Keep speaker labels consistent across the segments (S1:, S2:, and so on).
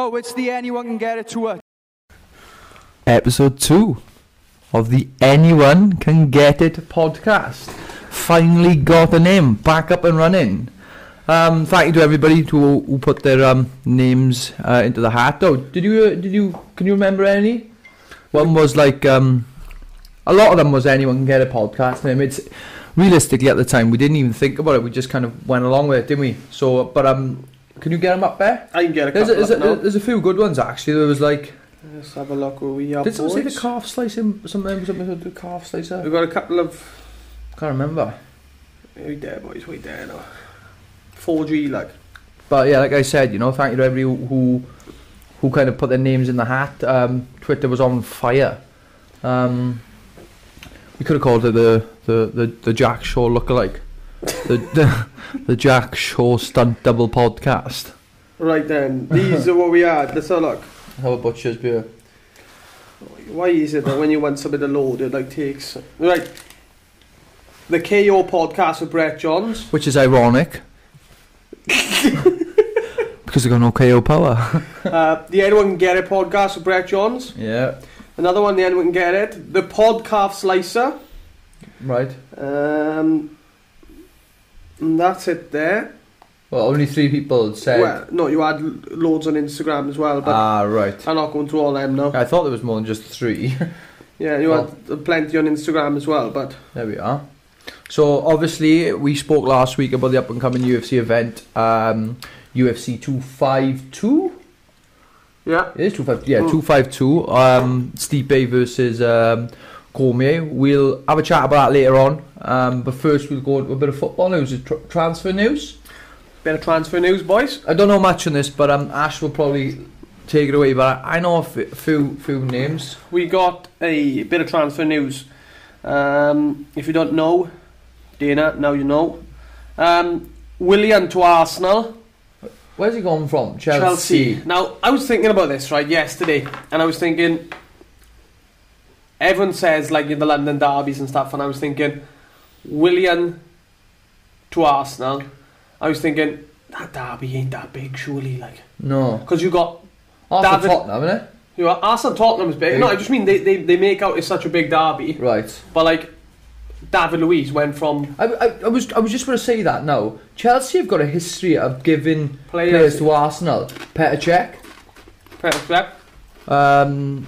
S1: Oh, it's the anyone can get it tour.
S2: Episode 2 of the Anyone Can Get It podcast. Finally got a name, back up and running. Um, thank you to everybody who, who put their um, names uh, into the hat. Oh, did you, uh, did you, can you remember any? One was like, um, a lot of them was Anyone Can Get a podcast name. It's, realistically at the time, we didn't even think about it, we just kind of went along with it, didn't we? So, but um, can you get them up there?
S3: I can get a
S2: There's a,
S3: couple
S2: there's,
S3: up
S2: a, there's a few good ones actually. There was like,
S3: Let's have a look where we are.
S2: did someone say
S3: boys.
S2: the calf slicing? Something, something with the calf slicer?
S3: We've got a couple of.
S2: Can't remember.
S3: We there, boys. We there now. 4G, like.
S2: But yeah, like I said, you know, thank you to everybody who who kind of put their names in the hat. Um, Twitter was on fire. Um, we could have called it the the, the, the Jack Shaw lookalike. The, the the Jack Shaw stunt double podcast.
S3: Right then, these are what we had. Let's have a look.
S2: How about Butcher's beer?
S3: Why is it that when you want something to load, it like takes. Right. The KO podcast with Brett Johns.
S2: Which is ironic. because they got no KO power.
S3: Uh, the Anyone Can Get It podcast with Brett Johns.
S2: yeah.
S3: Another one, The Anyone Can Get It. The Podcast Slicer.
S2: Right.
S3: Um, and that's it there.
S2: Well, only three people said.
S3: Well, no, you had loads on Instagram as well, but
S2: ah, right.
S3: I'm not going through all them now.
S2: I thought there was more than just three.
S3: Yeah, you
S2: Well-
S3: had plenty on Instagram as well, but
S2: there we are. So obviously we spoke last week about the up and coming UFC event, um, UFC two five two.
S3: yeah.
S2: It is two five. Yeah,
S3: Mm.
S2: two five two. Um, Stipe versus um, Cormier. We'll have a chat about that later on. Um, but first we'll go into a bit of football news, tr- transfer news.
S3: Bit of transfer news, boys.
S2: I don't know much on this, but um, Ash will probably take it away. But I know a f- few few names.
S3: We got a bit of transfer news. Um, if you don't know, Dana, now you know. Um, Willian to Arsenal,
S2: Where's he gone from?
S3: Chelsea. Now, I was thinking about this right yesterday, and I was thinking. Everyone says like in the London derbies and stuff, and I was thinking, Willian to Arsenal. I was thinking that derby ain't that big, surely, like
S2: No.
S3: because you got
S2: Arsenal
S3: David-
S2: Tottenham, isn't it?
S3: You know, Arsenal Tottenham's big.
S2: Big.
S3: No, I just mean they, they, they make out it's such a big derby.
S2: Right.
S3: But like, David Luiz went from
S2: I, I, I was I was just going to say that now. Chelsea have got a history of giving
S3: players,
S2: players to Arsenal. Petr Cech,
S3: Petr Cech.
S2: um,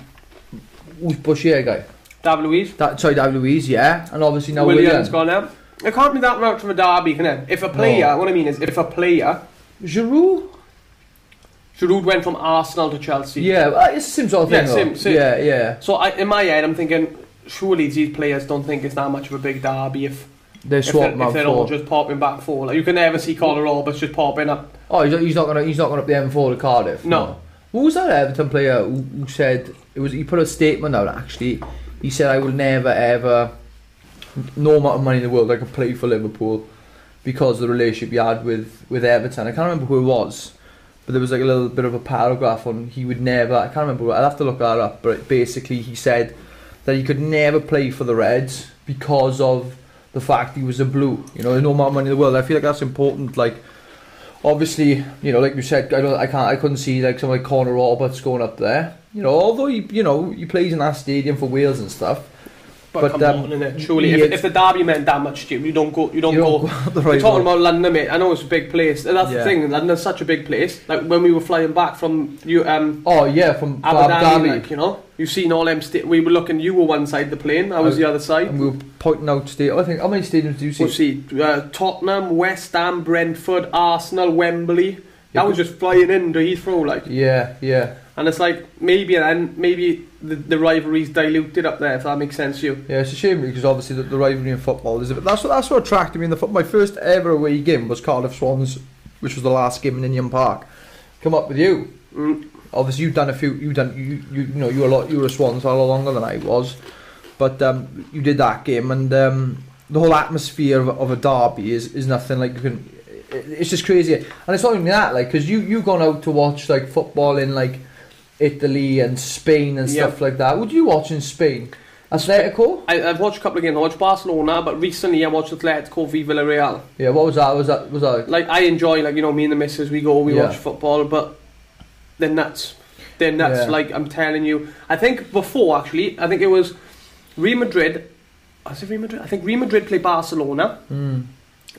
S2: who's Bouchier guy?
S3: David Luiz.
S2: That sorry, David Luiz, yeah, and obviously now
S3: Williams
S2: Willian.
S3: gone now. It can't be that much of a derby, can it? If a player,
S2: No.
S3: what I mean is, if a player,
S2: Giroud.
S3: Giroud went from Arsenal to Chelsea.
S2: Yeah, well, it's the same sort of
S3: Yeah,
S2: thing.
S3: same-
S2: though.
S3: same.
S2: Yeah, yeah.
S3: So I, in my head, I'm thinking, surely these players don't think it's that much of a big derby if,
S2: They're
S3: if they're,
S2: swapping
S3: if
S2: out
S3: they're all
S2: for.
S3: just popping back four. Like you can never see Connor Roberts just popping up.
S2: Oh, he's not, he's not gonna he's not going up the M4 to Cardiff.
S3: No.
S2: Who was that Everton player who, said it was? He put a statement out actually. He said, "I will never ever, no amount of money in the world, I could play for Liverpool because of the relationship he had with with Everton." I can't remember who it was, but there was like a little bit of a paragraph on he would never. I can't remember. I'll have to look that up. But basically, he said that he could never play for the Reds because of the fact he was a blue. You know, no amount of money in the world. I feel like that's important. Like obviously, you know, like you said, I don't, I can't, I couldn't see like someone like Connor Roberts going up there. You know, although he, you know, he plays in that stadium for Wales and stuff.
S3: But,
S2: But,
S3: come
S2: um,
S3: on, innit? Surely, if, if the derby meant that much to you, you don't go. You don't
S2: You
S3: go.
S2: don't go up the
S3: We're
S2: right
S3: talking about London, mate. I know it's a big place. And that's
S2: Yeah.
S3: the thing. London's such a big place. Like when we were flying back from you, um,
S2: Oh yeah, from
S3: Abu Dhabi, like you know, you've seen all them. Sta- we were looking. You were one side of the plane. I was
S2: I-
S3: the other side.
S2: and we were pointing out stadium. I think how many stadiums do you see?
S3: We'll see uh, Tottenham, West Ham, Brentford, Arsenal, Wembley.
S2: Yeah,
S3: That was just flying in to Heathrow, like,
S2: Yeah, yeah,
S3: and it's like maybe then maybe the, the rivalry's diluted up there if that makes sense to you.
S2: yeah. It's a shame because obviously the, the rivalry in football is. A bit, that's what that's what attracted me in the football. My first ever away game was Cardiff Swans, which was the last game in Ninian Park. Come up with you.
S3: Mm.
S2: obviously you've done a few you've done you you, you know you were a lot you were a Swans a lot longer than I was but um, you did that game and um, the whole atmosphere of, of a derby is, is nothing like you can it- it's just crazy and it's not even that like because you you gone out to watch like football in like Italy and Spain and
S3: Yeah.
S2: stuff like that would you watch in Spain Atletico
S3: I, I've watched a couple of games. I watched Barcelona, but recently I watched Atletico v Villarreal.
S2: yeah what was that was that was that
S3: Like I enjoy, like you know, me and the missus, we go, we
S2: Yeah.
S3: watch football, but they're nuts. They're nuts.
S2: Yeah.
S3: Like I'm telling you. I think before actually, I think it was Real Madrid. Was it Real Madrid? I think Real Madrid played Barcelona,
S2: Mm.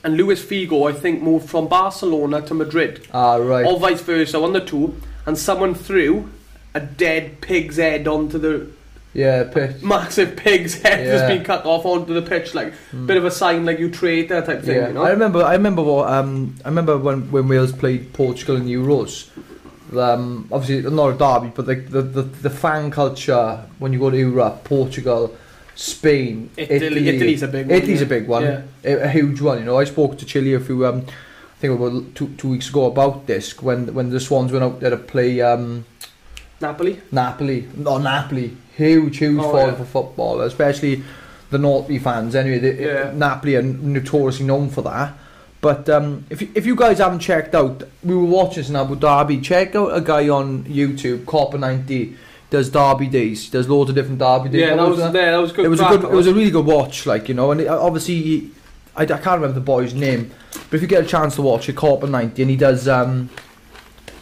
S3: and Luis Figo I think moved from Barcelona to Madrid,
S2: Ah, right.
S3: or vice versa, one of the two. And someone threw a dead pig's head onto the
S2: Yeah, pitch.
S3: massive pig's head that's
S2: Yeah.
S3: been cut off onto the pitch, like bit of a sign, like you traitor type thing.
S2: Yeah,
S3: You know?
S2: I remember. I remember what. Um, I remember when, when Wales played Portugal in Euros. Um, obviously not a derby, but the, the the the fan culture when you go to Europe, Portugal, Spain,
S3: Italy, Italy's a big one.
S2: Italy's
S3: yeah.
S2: a big one,
S3: Yeah.
S2: a, a huge one. You know, I spoke to Chile a few. Um, I think about two two weeks ago about this when when the Swans went out there to play um,
S3: Napoli.
S2: Napoli. No, Napoli. Huge, huge
S3: Oh,
S2: fall
S3: yeah.
S2: for football, especially the Naughty fans. Anyway, they,
S3: Yeah.
S2: Napoli are notoriously known for that. But um, if, you, if you guys haven't checked out, we were watching this in Abu Dhabi. Check out a guy on YouTube, Copa 90, does Derby days. Does loads of different Derby days.
S3: Yeah, that was there. That was good.
S2: it was a good. It was a really good watch, like you know. And it, obviously, I, I can't remember the boy's name, but if you get a chance to watch it, Copa 90, and he does. Um,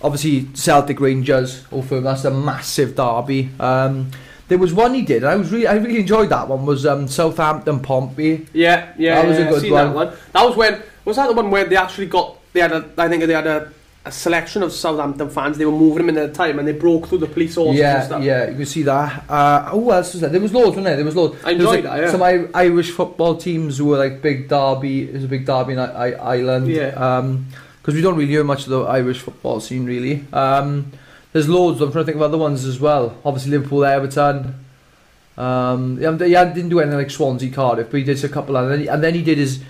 S2: obviously, Celtic Rangers. Over that's a massive derby. Um, there was one he did. And I was really, I really enjoyed that one. Was um, Southampton Pompey.
S3: Yeah, yeah,
S2: That was a good one.
S3: that one. That was when was that the one where they actually got they had a I think they had a, a selection of Southampton fans. They were moving them in at the time and they broke through the police horses and
S2: Yeah,
S3: stuff.
S2: yeah, you can see that. Uh, who else was there? There was loads, wasn't there? There was loads.
S3: I
S2: There was,
S3: enjoyed
S2: like,
S3: that, yeah.
S2: Some I- Irish football teams who were like big derby. It was a big derby in I- I- Ireland.
S3: Yeah.
S2: Um, because we don't really hear much of the Irish football scene really. Um, there's loads. I'm trying to think of other ones as well. Obviously Liverpool, Everton. Um, yeah, didn't do anything like Swansea, Cardiff, but he did a couple, and then he, and then he did his.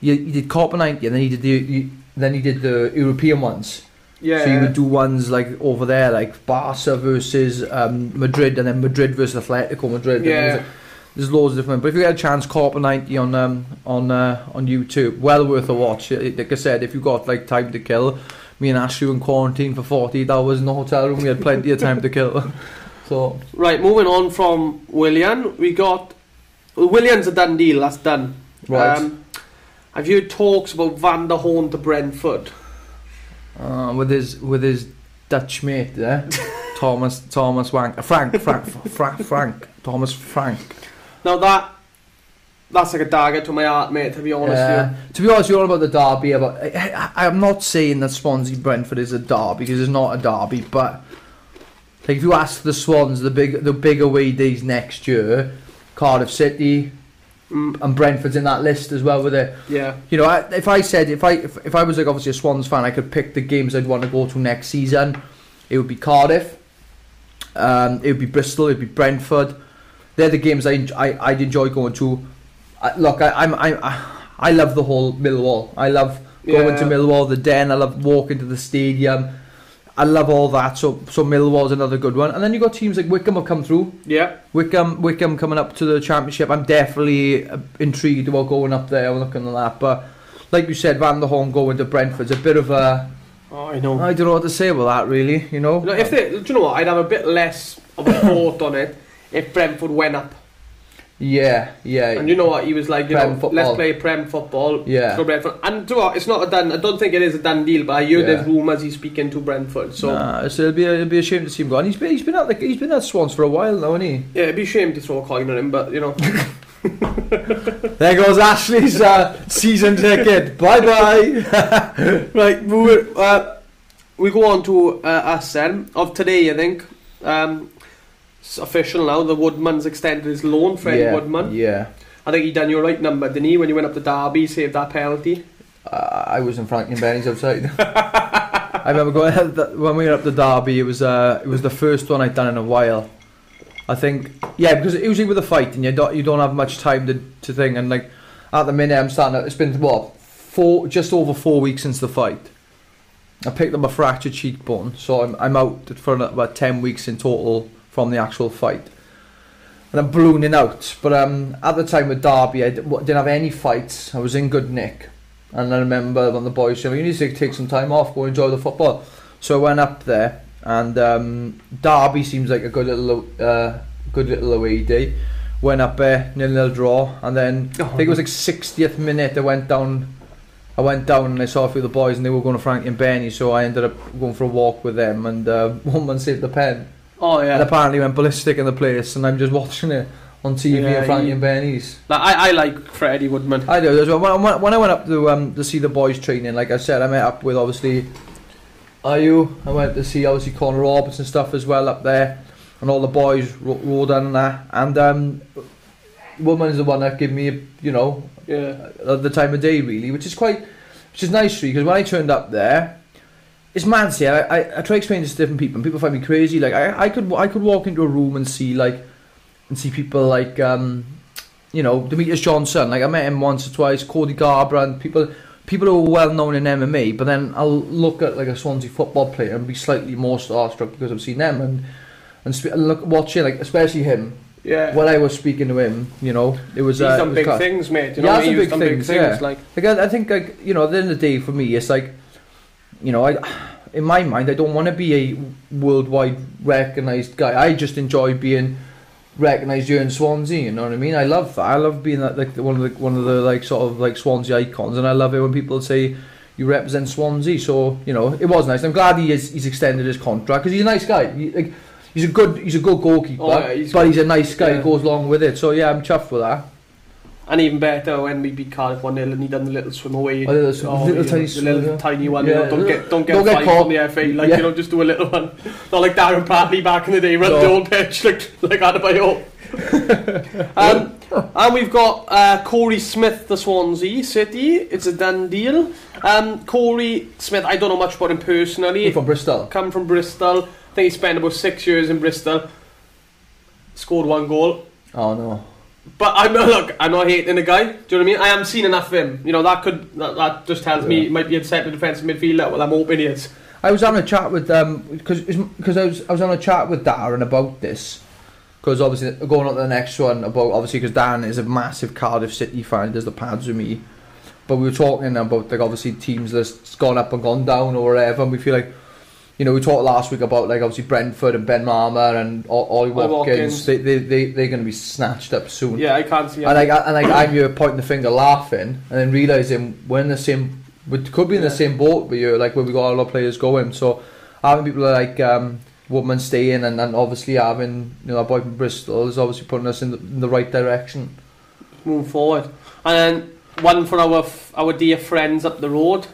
S2: He, he did Copa 90, and then he did the. He, then he did the European ones.
S3: yeah.
S2: So you would do ones like over there, like Barca versus um, Madrid, and then Madrid versus Atletico Madrid.
S3: Yeah.
S2: There's, loads of different. But if you get a chance, Copa 90 on um, on uh, on YouTube, well worth a watch. Like I said, if you got like time to kill, me and Ashley were in quarantine for 48 hours in the hotel room. We had plenty of time to kill. So
S3: Right, moving on from Willian, we got well, Willian's a done deal. That's done.
S2: right,
S3: Um, have you heard talks about Van der Hoorn to Brentford?
S2: uh, with his with his Dutch mate there, Thomas Thomas Wank, Frank Frank Frank Frank Thomas Frank.
S3: Now that that's like a dagger to my heart, mate. To be honest
S2: Yeah. To be honest, you're all about the derby. About I, I, I'm not saying that Swansea Brentford is a derby because it's not a derby. But like if you ask the Swans, the big the big away days next year, Cardiff City.
S3: Mm,
S2: and Brentford's in that list as well. With it,
S3: yeah,
S2: you know, I, if I said if I if, if I was like obviously a Swans fan, I could pick the games I'd want to go to next season. It would be Cardiff. Um, it would be Bristol. It would be Brentford. They're the games I, I I'd enjoy going to. I, look, I, I'm I I love the whole Millwall. I love going
S3: Yeah.
S2: to Millwall, the Den. I love walking to the stadium. I love all that. So so Millwall's another good one. And then you got teams like Wycombe have come through.
S3: yeah.
S2: Wycombe, Wycombe coming up to the championship. I'm definitely uh, intrigued about going up there and looking at that. But like you said, Van der Hoorn going to Brentford's a bit of a.
S3: Oh, I know.
S2: I don't know what to say about that, really. You know.
S3: You know, if they, do you know what? I'd have a bit less of a thought on it if Brentford went up.
S2: yeah, yeah.
S3: And you know what? He was like, you
S2: Prem
S3: know,
S2: football.
S3: let's play Prem football.
S2: Yeah.
S3: For Brentford. And you know what? It's not a done. I don't think it is a done deal. But I hear
S2: Yeah.
S3: there's rumours he's speaking to Brentford. So
S2: Nah, so it'll be a, it'll be a shame to see him go. And he's been he's been at the, he's been at Swans for a while now, hasn't he?
S3: yeah, it'd be a shame to throw a coin on him. But you know,
S2: There goes Ashley's uh, season ticket. Bye bye.
S3: right. Move uh, we go on to uh, us then of today. I think um, official now. The Woodman's extended his loan. Fred
S2: yeah,
S3: Woodman.
S2: Yeah.
S3: I think he done your right number, didn't he? When you went up to Derby, saved that penalty.
S2: Uh, I was in Frankie and Benny's outside. I remember going when we were up the Derby. It was uh, it was the first one I'd done in a while. I think yeah, because usually with a fight and you don't you don't have much time to to think and like at the minute I'm starting. To, it's been what four just over four weeks since the fight. I picked up a fractured cheekbone, so I'm I'm out for about ten weeks in total from the actual fight. And I'm ballooning out, but um, at the time with Derby, I didn't have any fights. I was in good nick. And I remember when the boys said, "You need to take some time off, go enjoy the football." So I went up there, and um, Derby seems like a good little, uh, good little away day. Went up there, nil nil draw, and then I think it was like 60th minute. I went down I went down and I saw a few of the boys and they were going to Frankie and Benny, so I ended up going for a walk with them and uh, one man saved the pen.
S3: Oh
S2: And
S3: yeah.
S2: apparently went ballistic in the place and I'm just watching it on TV
S3: Yeah,
S2: and Frankie and Benny's.
S3: Like, I I like Freddie Woodman.
S2: I do as well. When, when- when I went up to um, to see the boys training, like I said, I met up with obviously Ayew. I went to see obviously Connor Roberts and stuff as well up there, and all the boys ro- rode on and that. And um, Woodman's the one that gave me, you know,
S3: Yeah.
S2: the time of day really, which is quite, which is nice really because when I turned up there, it's mad. See, I, I, I try to explain this to different people, and people find me crazy. Like I, I could I could walk into a room and see like, and see people like um, you know, Demetrious Johnson. Like I met him once or twice, Cody Garbrandt, people. People who are well known in MMA, but then I'll look at like a Swansea football player and be slightly more starstruck because I've seen them and and spe- look watching like especially him.
S3: Yeah.
S2: When I was speaking to him, you know, it was
S3: He's
S2: uh,
S3: done
S2: was
S3: big
S2: class.
S3: things, mate. You
S2: He
S3: know,
S2: has
S3: he's
S2: done big things,
S3: big things.
S2: yeah.
S3: Like,
S2: Like I, I think like you know at the end of the day for me it's like you know I in my mind I don't want to be a worldwide recognised guy. I just enjoy being recognised here in Swansea you know what I mean? I love that. I love being that like one of the one of the like sort of like Swansea icons and I love it when people say you represent Swansea. So you know it was nice. I'm glad he is he's extended his contract because he's a nice guy. He, like he's a good he's a good goalkeeper
S3: Oh, yeah, he's
S2: but
S3: good.
S2: he's a nice guy
S3: Yeah.
S2: who goes along with it. So yeah I'm chuffed with that
S3: and even better when we beat Cardiff 1 0 and he done the little swim away.
S2: Oh, the little swim- little tiny
S3: the little tiny one. You
S2: Yeah.
S3: know, don't get don't get
S2: Don't get caught.
S3: from the FA. Like
S2: Yeah.
S3: you know, just do a little one. Not like Darren Pratley back in the day, run
S2: No.
S3: the old pitch like like Adebayo. um, and we've got uh, Korey Smith, the Swansea City. It's a done deal. Um, Korey Smith, I don't know much about him personally.
S2: He's from Bristol
S3: come from Bristol. I think he spent about six years in Bristol. Scored one goal.
S2: oh no
S3: But I'm not look. I'm not hating the guy. Do you know what I mean? I am seen enough of him. You know that could that, that just tells me
S2: Yeah.
S3: he might be a centre defensive midfielder. Well, I'm hoping he is.
S2: I was having a chat with um because because I was I was on a chat with Darren about this because obviously going on to the next one about obviously because Darren is a massive Cardiff City fan does the pads with me but we were talking about like obviously teams that's gone up and gone down or whatever and we feel like you know we talked last week about like obviously Brentford and Benrahma and Ollie Watkins,
S3: Watkins.
S2: They, they, they, they're going to be snatched up soon
S3: Yeah, I can't see.
S2: and like, and like I'm here pointing the finger laughing and then realising we're in the same we could be in the same boat but you're like where we got a lot of players going so having people like um Woodman staying and, and obviously having you know a boy from Bristol is obviously putting us in the, in the right direction
S3: move forward. And then one for our our dear friends up the road.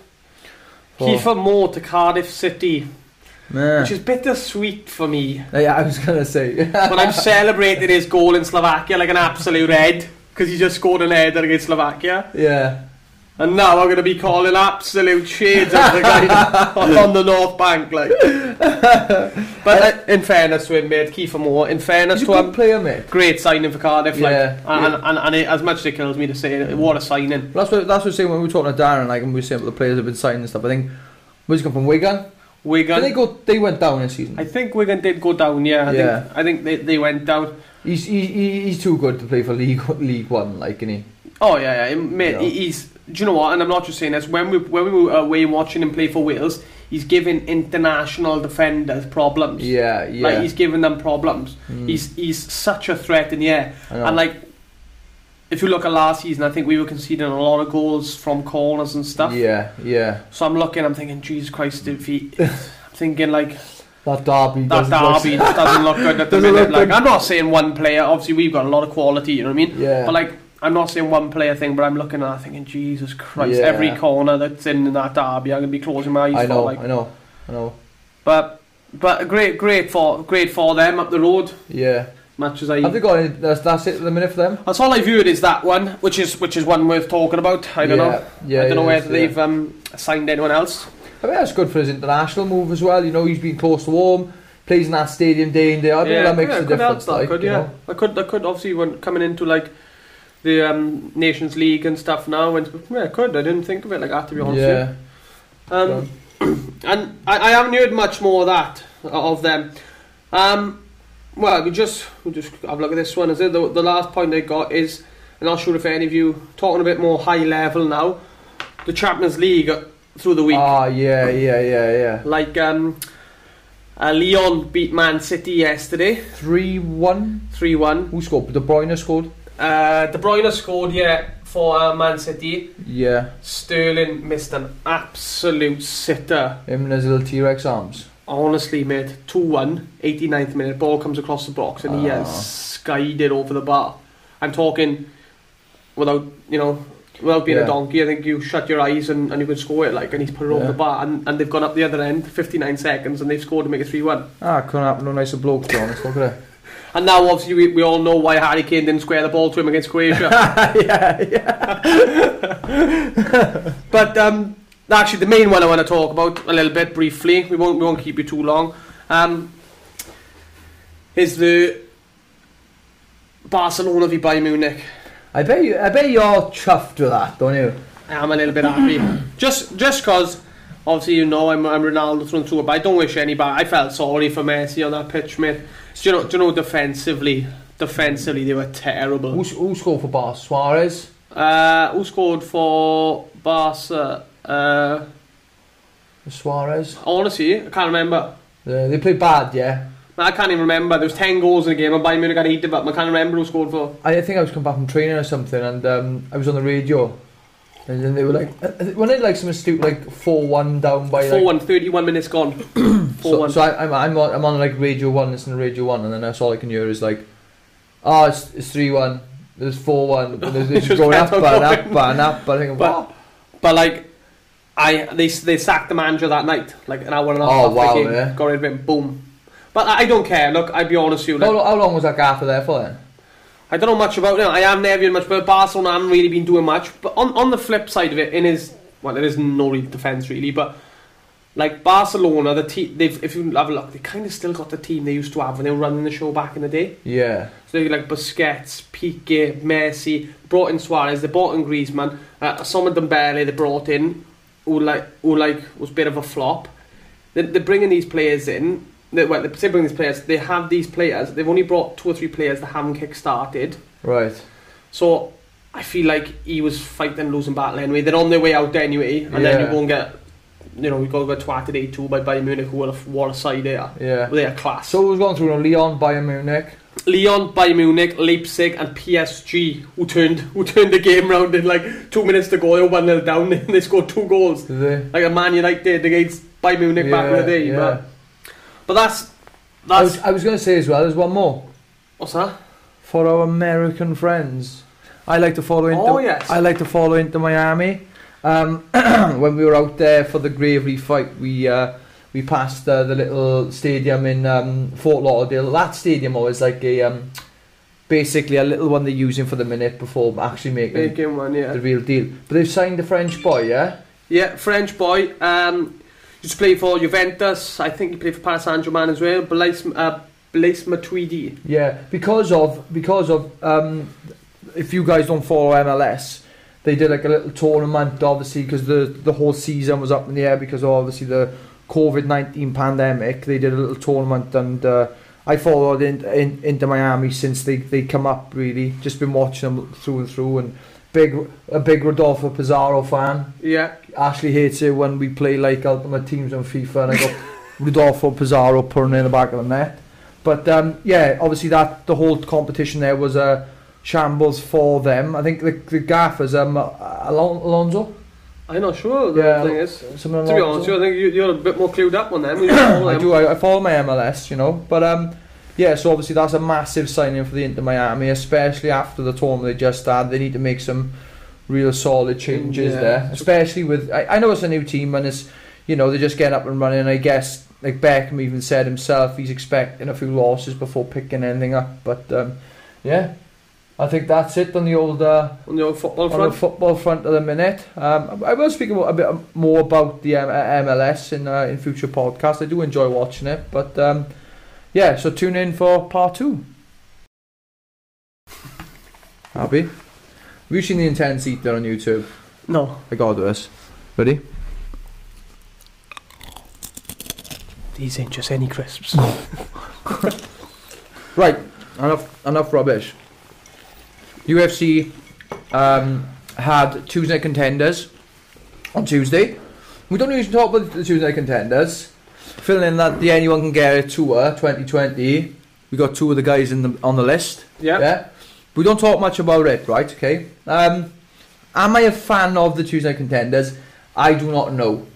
S2: Oh.
S3: Kiefer Moore to Cardiff City, which is bittersweet for me.
S2: yeah I was gonna say
S3: But I'm celebrating his goal in Slovakia like an absolute head because he just scored an header against Slovakia.
S2: yeah
S3: And now I'm going to be calling absolute shades of the guy on the North Bank, like. but uh, in fairness to him, mate, Kiefer Moore, in fairness to him,
S2: player mate
S3: great signing for Cardiff, like.
S2: Yeah,
S3: and, and, and, and it, as much as it kills me to say it, what a signing.
S2: Well, that's what that's what I was saying when we were talking to Darren like and we were saying about the players have been signed and stuff I think where's he come from Wigan
S3: Wigan.
S2: Did they go they went down this season
S3: I think Wigan did go down, yeah. I
S2: Yeah.
S3: think I think they, they went down.
S2: he's he, he, he's too good to play for League League One like isn't he
S3: Oh yeah, yeah, mate. He's. Do you know what? And I'm not just saying this. When we when we were away watching him play for Wales, he's giving international defenders problems.
S2: yeah yeah
S3: Like he's giving them problems.
S2: Mm.
S3: He's he's such a threat in the air. And like, if you look at last season, I think we were conceding a lot of goals from corners and stuff.
S2: Yeah, yeah.
S3: So I'm looking, I'm thinking, Jesus Christ, if he, I'm thinking like
S2: That derby.
S3: that
S2: doesn't look-
S3: derby just doesn't look good at the minute. Like. I'm not saying one player. Obviously, we've got a lot of quality. You know what I mean?
S2: Yeah.
S3: But like, I'm not saying one player thing, but I'm looking at that thinking, Jesus Christ,
S2: Yeah.
S3: every corner that's in that derby, I'm gonna be closing my eyes
S2: I know,
S3: for. Like,
S2: I know, I know.
S3: but but great, great for great for them up the road.
S2: Yeah.
S3: Much as I
S2: Have they got any? That's, that's it at the minute for them.
S3: That's all I viewed is that one, which is which is one worth talking about. I don't
S2: yeah.
S3: know.
S2: Yeah,
S3: I don't know
S2: it
S3: whether
S2: is,
S3: they've
S2: yeah.
S3: um, signed anyone else.
S2: I mean, that's good for his international move as well. You know, he's been close to home, plays in that stadium day in day out. I think that makes
S3: yeah,
S2: a
S3: could help
S2: difference.
S3: that,
S2: Like,
S3: could,
S2: you
S3: yeah.
S2: know.
S3: I could, I could obviously when coming into like the um, Nations League and stuff now. And yeah, I could. I didn't think of it like that to be honest.
S2: Yeah.
S3: with you. Um, and I, I haven't heard much more of that of them. Um, well, we just we just have a look at this one. Is it the, the last point they got is and I'm not sure if any of you talking a bit more high level now. The Champions League through the week.
S2: Ah, yeah, yeah, yeah, yeah.
S3: Like um, uh, Lyon beat Man City yesterday,
S2: Three one.
S3: three one.
S2: Who scored? De Bruyne scored.
S3: Uh, De Bruyne scored, yeah, for uh, Man City.
S2: Yeah,
S3: Sterling missed an absolute sitter.
S2: him and his little T-Rex arms.
S3: Honestly, mate, 2 1, 89th minute, ball comes across the box and he
S2: Ah.
S3: has skied it over the bar. I'm talking without, you know, without being
S2: Yeah.
S3: a donkey. I think you shut your eyes and, and you can score it, like, and he's put it over the bar. And, and they've gone up the other end, 59 seconds, and they've scored to make it 3 1.
S2: Ah, couldn't happen to a nicer bloke, to be honest. Look at it.
S3: And now, obviously, we, we all know why Harry Kane didn't square the ball to him against Croatia.
S2: yeah, yeah.
S3: But um, actually, the main one I want to talk about a little bit briefly. We won't we won't keep you too long. Um, is the Barcelona v Bayern Munich.
S2: I bet you, I bet you're chuffed with that, don't you?
S3: I am a little bit happy, just just because. Obviously, you know I'm, I'm Ronaldo through and through, but I don't wish any bad. I felt sorry for Messi on that pitch, mate. Do you know? Do you know? Defensively, defensively they were terrible.
S2: Who, who scored for Bar? Suarez?
S3: Uh, who scored for Barca? Uh,
S2: Suarez?
S3: honestly, I can't remember.
S2: Uh, they played bad, yeah.
S3: I can't even remember. There was ten goals in a game, and Bayern Munich got eight of it. I can't remember who scored for.
S2: I think I was coming back from training or something, and um, I was on the radio, and then they were like, uh, uh, when it like some stupid like four one down by
S3: Four
S2: like,
S3: one, 31 minutes gone. Four
S2: so,
S3: one.
S2: so I, I'm I'm on, I'm on like radio one, listening to radio one, and then that's all I can hear is like, oh, it's, it's three one, there's four one, and there's it's going up and up and up. But I think,
S3: But-
S2: what?
S3: But like, I they they sacked the manager that night, like an hour and a half
S2: Oh, wow,
S3: game.
S2: yeah.
S3: Got rid of him. Boom. But I I don't care. Look, I'll be honest with you.
S2: How,
S3: Like,
S2: lo- how long was that gaffer there for then?
S3: I don't know much about him. I am never hearing much, but Barcelona haven't really been doing much. But on on the flip side of it, in his well, there is no real defense really, but. Like Barcelona, the team, they've if you have a look, they kind of still got the team they used to have when they were running the show back in the day.
S2: Yeah,
S3: So they like Busquets, Piqué, Messi, brought in Suarez, they brought in Griezmann, uh, some of them barely they brought in, who like who like was a bit of a flop. They, they're bringing these players in. They, well, they're bringing these players. They have these players. They've only brought two or three players that haven't kick-started.
S2: right.
S3: So I feel like he was fighting losing battle anyway. They're on their way out anyway, and then you won't get. You know, we got to get twatted 8 2 by Bayern Munich, who are a, what a side they are.
S2: Yeah.
S3: They are class.
S2: So we've gone through now, Lyon, Bayern Munich.
S3: Lyon, Bayern Munich, Leipzig, and PSG, who turned who turned the game round in like two minutes to go. They were one 0 down, and they scored two goals,
S2: Did they?
S3: like a Man United did against Bayern Munich back in the day.
S2: yeah.
S3: But, but that's
S2: I
S3: that's
S2: was, I was going to say as well, there's one more.
S3: what's that?
S2: For our American friends. I like to follow into
S3: Oh, yes.
S2: I like to follow Inter Miami. Um, when we were out there for the Gravely fight, we uh, we passed uh, the little stadium in um, Fort Lauderdale. That stadium was like a um, basically a little one they're using for the minute before actually making
S3: game one, yeah.
S2: the real deal. But they've signed the French boy, yeah.
S3: Yeah, French boy. Um, used to play for Juventus. I think he played for Paris Saint Germain as well. Blaise, uh, Blaise Matuidi.
S2: Yeah, because of because of um, if you guys don't follow MLS, they did like a little tournament, obviously, because the the whole season was up in the air because of obviously the COVID nineteen pandemic. They did a little tournament, and uh, I followed in, in, Inter Miami since they they come up. Really, just been watching them through and through, and big a big Rodolfo Pizarro fan.
S3: Yeah,
S2: Ashley hates it when we play like Ultimate Teams on FIFA and I got Rodolfo Pizarro putting in the back of the net. But um, yeah, obviously that the whole competition there was a shambles for them. I think the, the gaffers um Alon- Alonso.
S3: I'm not sure. The
S2: Yeah,
S3: thing is, to be honest, you, I think you, you're a bit more clued up on them.
S2: I do. I, I follow my MLS, you know. But um, yeah. So obviously that's a massive signing for the Inter Miami, especially after the tournament they just had. They need to make some real solid changes
S3: Yeah.
S2: there, especially with. I, I know it's a new team and it's you know they're just getting up and running. I guess like Beckham even said himself, he's expecting a few losses before picking anything up. But um, yeah. I think that's it on the old uh,
S3: on the old football
S2: on the
S3: front.
S2: football front at the minute. Um, I will speak about, a bit more about the um, uh, MLS in uh, in future podcasts. I do enjoy watching it, but um, yeah. So tune in for part two. Happy? Have you seen the intense eater on YouTube?
S3: No,
S2: I got this. Ready?
S3: these ain't just any crisps.
S2: Right. Enough. Enough rubbish. UFC um, had Tuesday contenders on Tuesday. We don't usually talk about the Tuesday contenders. Filling in that the Anyone Can Get It Tour 2020. We got two of the guys in the on the list.
S3: yeah.
S2: Yeah. We don't talk much about it, right? Okay. Um, am I a fan of the Tuesday Contenders? I do not know.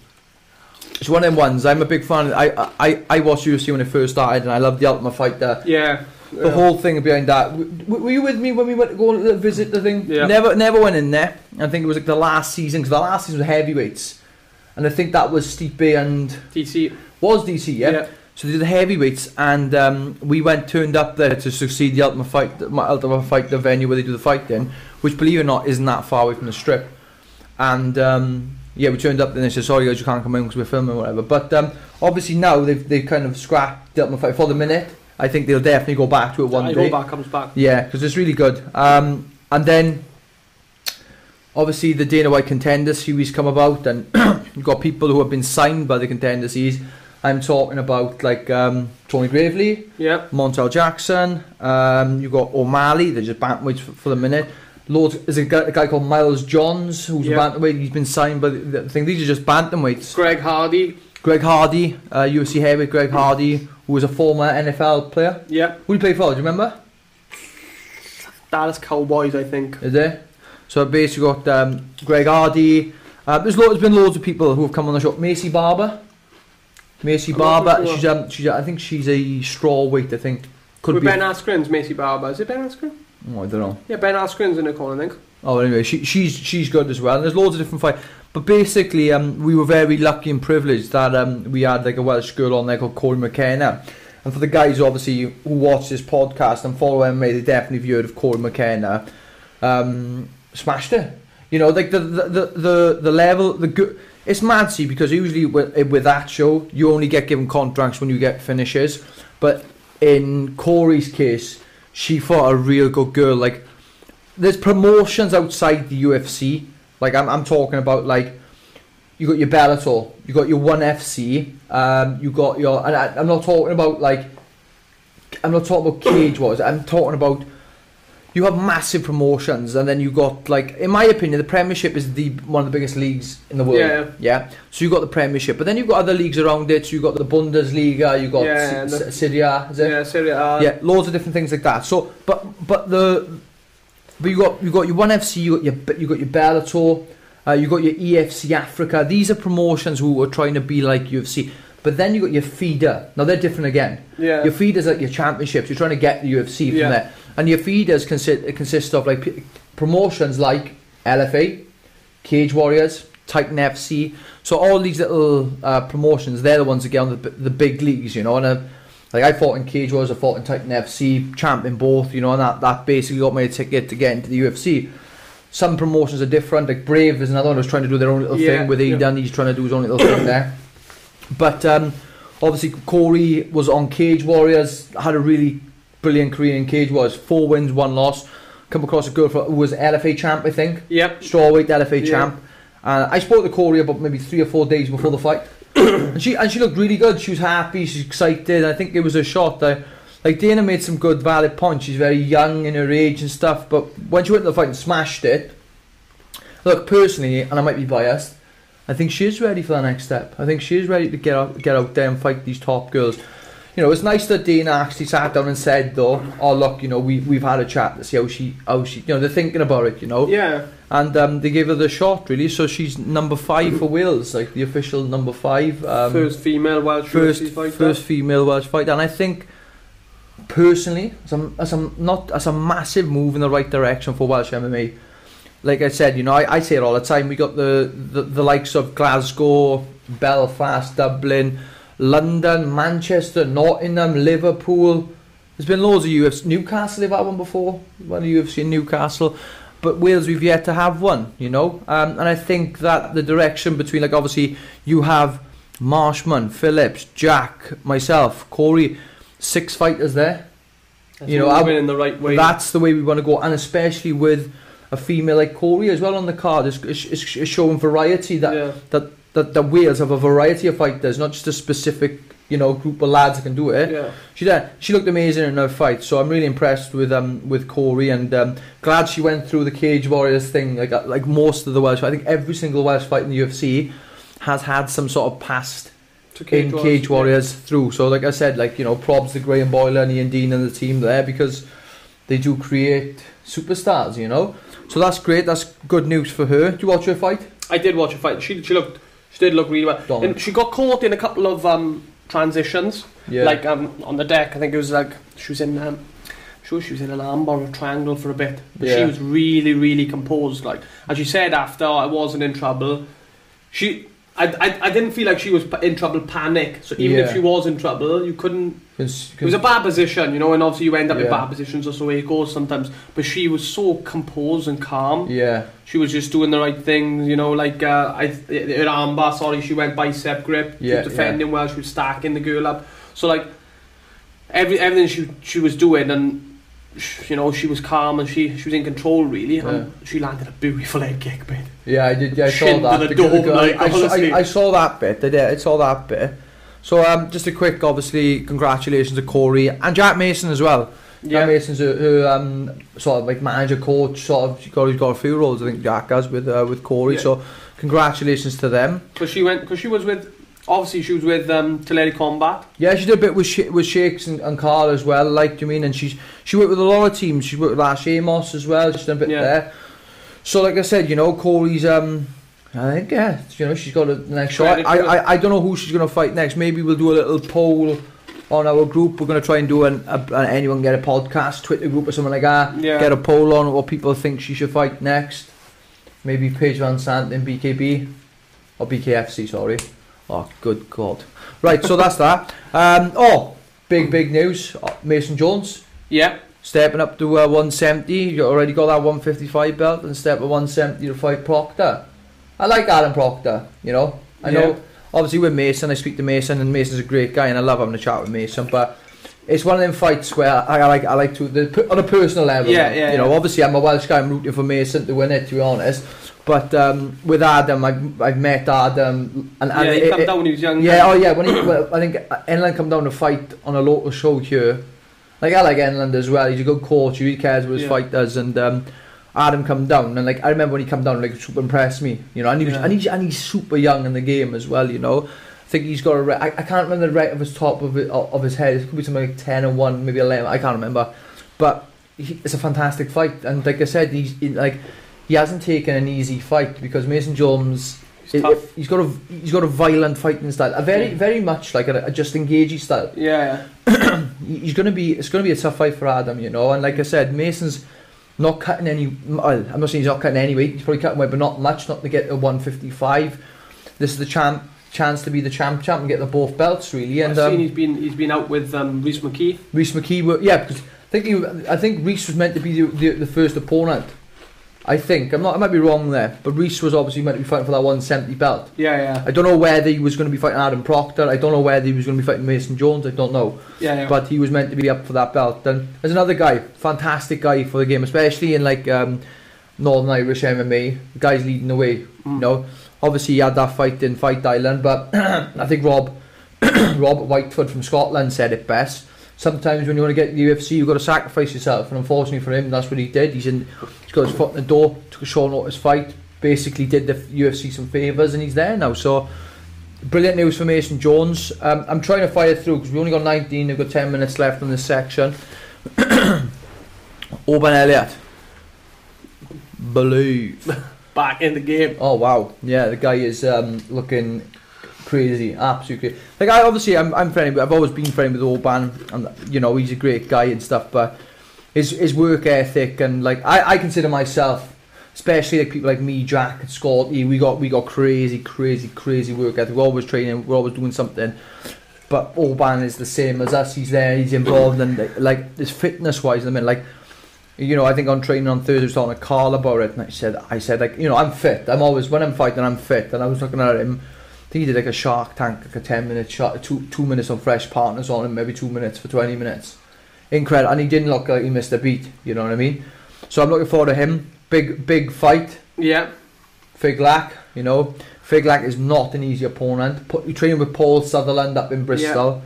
S2: It's one of them ones. I'm a big fan. I I I watched UFC when it first started, and I love the Ultimate Fighter.
S3: Yeah.
S2: The whole thing behind that. W- were you with me when we went to go and visit the thing?
S3: Yeah.
S2: Never, never went in there. I think it was like the last season because the last season was heavyweights, and I think that was Stipe and
S3: DC.
S2: was DC. Yeah. So they did the heavyweights, and um, we went turned up there to succeed the Ultimate Fight, the Ultimate Fight, the venue where they do the fight in, which believe it or not isn't that far away from the strip. And um, yeah, we turned up and they said, "Sorry guys, you can't come in because we're filming or whatever." But um, obviously now they've they've kind of scrapped the Ultimate Fight for the minute. I think they'll definitely go back to it one
S3: I
S2: day.
S3: go back, comes back.
S2: Yeah, because it's really good. Um, and then, obviously, the Dana White Contender Series come about, and you've got people who have been signed by the Contender Series. I'm talking about like um, Tony Gravely,
S3: Yeah.
S2: Montel Jackson. Um, you've got O'Malley. They're just bantamweights for, for the minute. Loads. There's a guy, a guy called Miles Johns who's
S3: Yeah.
S2: a bantamweight. He's been signed by the, the thing. These are just bantamweights.
S3: Greg Hardy.
S2: Greg Hardy, uh, UFC heavyweight Greg Hardy, who was a former NFL player.
S3: Yeah.
S2: Who he play for? Do you remember?
S3: Dallas Cowboys, I think.
S2: Is there? So basically got um, Greg Hardy. Uh, there's, lo- there's been loads of people who have come on the show. Maycee Barber. Maycee
S3: I'm
S2: Barber. She's um, she's I think she's a straw weight. I think could
S3: With
S2: be.
S3: Ben Askren's Maycee Barber. Is it Ben Askren?
S2: oh, I don't know.
S3: Yeah, Ben Askren's in the corner, I think.
S2: Oh, anyway, she, she's she's good as well. And there's loads of different fights. But basically, um, we were very lucky and privileged that um, we had like a Welsh girl on there called Cory McKenna. And for the guys, obviously, who watch this podcast and follow MMA, they definitely have heard of Cory McKenna. Um, smashed it. You know, like the the, the, the, the level, the good. It's mad, see, because usually with, with that show, you only get given contracts when you get finishes. But in Cory's case, she fought a real good girl. Like, there's promotions outside the UFC. Like I'm, I'm talking about like you got your Bellator, you got your One FC, um, you got your. And I, I'm not talking about like I'm not talking about Cage Wars. I'm talking about you have massive promotions, and then you got like, in my opinion, the Premiership is the one of the biggest leagues in the world.
S3: Yeah.
S2: Yeah. So you got the Premiership, but then you've got other leagues around it. So you got the Bundesliga, you got
S3: Yeah,
S2: S-
S3: the-
S2: S- Serie is it?
S3: Yeah, Serie A.
S2: yeah, loads of different things like that. So, but but the but you got you got your one FC, you got your you got your Bellator, uh, you got your EFC Africa. These are promotions who are trying to be like UFC. But then you got your feeder. Now they're different again.
S3: Yeah.
S2: Your feeders like your championships. You're trying to get the UFC from
S3: Yeah.
S2: there, and your feeders consist consist of like p- promotions like LFA, Cage Warriors, Titan FC. So all these little uh, promotions, they're the ones that get on the, the big leagues, you know. And uh, like I fought in Cage Warriors, I fought in Titan FC, champ in both, you know, and that, that basically got me a ticket to get into the UFC. Some promotions are different, like Brave is another one who's trying to do their own little
S3: Yeah,
S2: thing with
S3: yeah.
S2: Aidan, he's trying to do his own little thing there. But um, obviously Cory was on Cage Warriors, had a really brilliant career in Cage Warriors, four wins, one loss. Come across a girl who was LFA champ, I think
S3: Yep.
S2: strawweight LFA
S3: Yeah.
S2: champ. Uh, I spoke to Cory about maybe three or four days before the fight, and she and she looked really good. She was happy, she's excited. I think it was a shot. That, like Dana made some good valid points. She's very young in her age and stuff, but when she went to the fight and smashed it, look personally, and I might be biased, I think she is ready for the next step. I think she is ready to get out, get out there and fight these top girls. You know, it's nice that Dana actually sat down and said, though, "Oh look, you know, we we've had a chat to see how she how she, you know, they're thinking about it, you know."
S3: Yeah.
S2: and um, they gave her the shot really. So she's number five for Wales, like the official number five. Um,
S3: first female Welsh
S2: first,
S3: fighter.
S2: first female Welsh fighter, and I think personally, as a, as a not as a massive move in the right direction for Welsh MMA. Like I said, you know, I, I say it all the time. We got the, the the likes of Glasgow, Belfast, Dublin, London, Manchester, Nottingham, Liverpool. There's been loads of UFC. Newcastle, they've had one before. One of UFC in Newcastle. But Wales, we've yet to have one, you know. Um, and I think that the direction between, like, obviously, you have Marshman, Phillips, Jack, myself, Cory, six fighters there.
S3: That's
S2: you know, I-
S3: in the right way.
S2: That's the way we want to go, and especially with a female like Cory as well on the card, it's, it's, it's it's showing variety that,
S3: yeah.
S2: that that the Wales have a variety of fighters, not just a specific you know group of lads that can do it.
S3: Yeah.
S2: She did. She looked amazing in her fight, so I'm really impressed with um with Cory and um, glad she went through the Cage Warriors thing. Like uh, like most of the Welsh, I think every single Welsh fight in the UFC has had some sort of past
S3: To
S2: in Cage Warriors through. So like I said, like you know, props to Graham Boylan and Ian Dean and the team there because they do create superstars, you know. So that's great. That's good news for her. Do you watch her fight?
S3: I did watch her fight. She she looked she did look really well.
S2: Dominant.
S3: And she got caught in a couple of um, transitions.
S2: Yeah.
S3: Like um, on the deck, I think it was like she was in. Um, sure she was in an arm or a triangle for a bit, but she was really, really composed. Like, as she said after I wasn't in trouble. She, I, I, I didn't feel like she was in trouble. Panic. So even if she was in trouble, you couldn't. It was a bad position, you know, and obviously you end up in bad positions. That's the way it goes sometimes. But she was so composed and calm
S2: yeah,
S3: she was just doing the right things, you know, like uh, I, her armbar, sorry, she went bicep grip, she
S2: Yeah,
S3: was defending well, she was stacking the girl up. So like every everything she she was doing, and you know she was calm and she she was in control really, and she landed a beautiful head kick, bit.
S2: yeah. I did. Yeah, I
S3: Shin
S2: saw that.
S3: the
S2: the-
S3: like,
S2: I, saw. I, I saw that bit. I did. I saw that bit. So um, just a quick, obviously, congratulations to Cory and Jack Mason as well.
S3: Yeah,
S2: Jack Mason's who, who um, sort of like manager, coach, sort of. Got, he's got a few roles. I think Jack has with uh, with Cory.
S3: Yeah.
S2: So congratulations to them.
S3: because she went because she was with obviously she was with um, Tulare Combat.
S2: Yeah, she did a bit with Sh- with Shakes and, and Carl as well. Like, do you mean? And she's she worked with a lot of teams. She worked with Ash Amos as well. She's done a bit
S3: Yeah.
S2: there. So, like I said, you know, Cory's um, I think yeah, you know, she's got a the next shot. I. I I don't know who she's gonna fight next. Maybe we'll do a little poll on our group. We're gonna try and do an, a, an anyone get a podcast Twitter group or something like that.
S3: Yeah.
S2: Get a poll on what people think she should fight next. Maybe Paige VanZant in BKB or BKFC. Sorry. Oh, good God. Right, so that's that. Um, oh, big big news. Uh, Mason Jones
S3: Yeah,
S2: stepping up to uh, 170. You already got that 155 belt and step at 170 to fight Proctor. I like Alan Proctor. You know, I know. Obviously with Mason, I speak to Mason, and Mason's a great guy, and I love having a chat with Mason. But it's one of them fights where I, I like I like to the, on a personal level.
S3: Yeah, yeah,
S2: You know,
S3: yeah.
S2: obviously I'm a Welsh guy. I'm rooting for Mason to win it. To be honest. But um, with Adam, I've, I've met Adam, and, and
S3: yeah, he
S2: it-
S3: came
S2: it-
S3: down when he was young.
S2: yeah, oh yeah. When he, well, I think Enland come down to fight on a local show here. Like I like Enland as well. He's a good coach. He cares what his
S3: Yeah.
S2: fight does. And um, Adam come down, and like I remember when he come down, like it super impressed me. You know, and he was,
S3: Yeah.
S2: and he's and he's super young in the game as well. You know, I think he's got a. Re- I, I can't remember the right of his top of it, of his head. It could be something like ten and one, maybe eleven. I can't remember, but he, it's a fantastic fight. And like I said, he's he, like he hasn't taken an easy fight because Mason Jones
S3: He's
S2: it-
S3: tough.
S2: he's got a he's got a violent fighting style, a very
S3: Yeah.
S2: very much like a, a just engaging style.
S3: yeah,
S2: He- He's gonna be it's gonna be a tough fight for Adam, you know. And like I said, Mason's not cutting any. Well, I'm not saying he's not cutting any weight. He's probably cutting weight, but not much. Not to get to 155. This is the champ chance to be the champ champ and get the both belts really.
S3: I've
S2: And
S3: seen
S2: um,
S3: he's been he's been out with um, Rhys McKee.
S2: Rhys McKee, were, yeah, because I think he, I think Rhys was meant to be the, the, the first opponent. I think I'm not. I might be wrong there, but Rhys was obviously meant to be fighting for that 170 belt.
S3: Yeah, yeah,
S2: I don't know whether he was going to be fighting Adam Proctor. I don't know whether he was going to be fighting Mason Jones. I don't know.
S3: yeah, yeah.
S2: But he was meant to be up for that belt. And there's another guy, fantastic guy for the game, especially in like um, Northern Irish MMA. The guy's leading the way. You
S3: Mm.
S2: know, obviously he had that fight in Fight Island, but I think Rob Robert Whiteford from Scotland said it best. Sometimes when you want to get the UFC, you've got to sacrifice yourself, and unfortunately for him, that's what he did. He's in, he's got his foot in the door, took a short notice fight, basically did the UFC some favours, and he's there now. So brilliant news for Mason Jones. Um, I'm trying to fire through because we only got 19. We've got 10 minutes left in this section. Oban Elliott, believe.
S3: Back in the game.
S2: Oh wow, yeah, the guy is um, looking crazy, absolutely. Crazy. Like I obviously I'm I'm friendly, but I've always been friendly with Oban, and you know he's a great guy and stuff. But his his work ethic and like I, I consider myself, especially like people like me, Jack, and Scotty, we got we got crazy, crazy, crazy work ethic. We're always training, we're always doing something. But Oban is the same as us. He's there, he's involved, and like this fitness wise, I mean, like you know, I think on training on Thursday, I was talking to Carl about it, and I said, I said, like, you know, I'm fit. I'm always when I'm fighting, I'm fit. And I was looking at him. I think he did like a Shark Tank, like a ten minute shot, two two minutes on fresh partners on him, maybe two minutes for twenty minutes. Incredible, and he didn't look like he missed a beat. You know what I mean? So I'm looking forward to him. Big big fight.
S3: Yeah,
S2: Figlack, you know, Figlack is not an easy opponent. Put, you training with Paul Sutherland up in Bristol.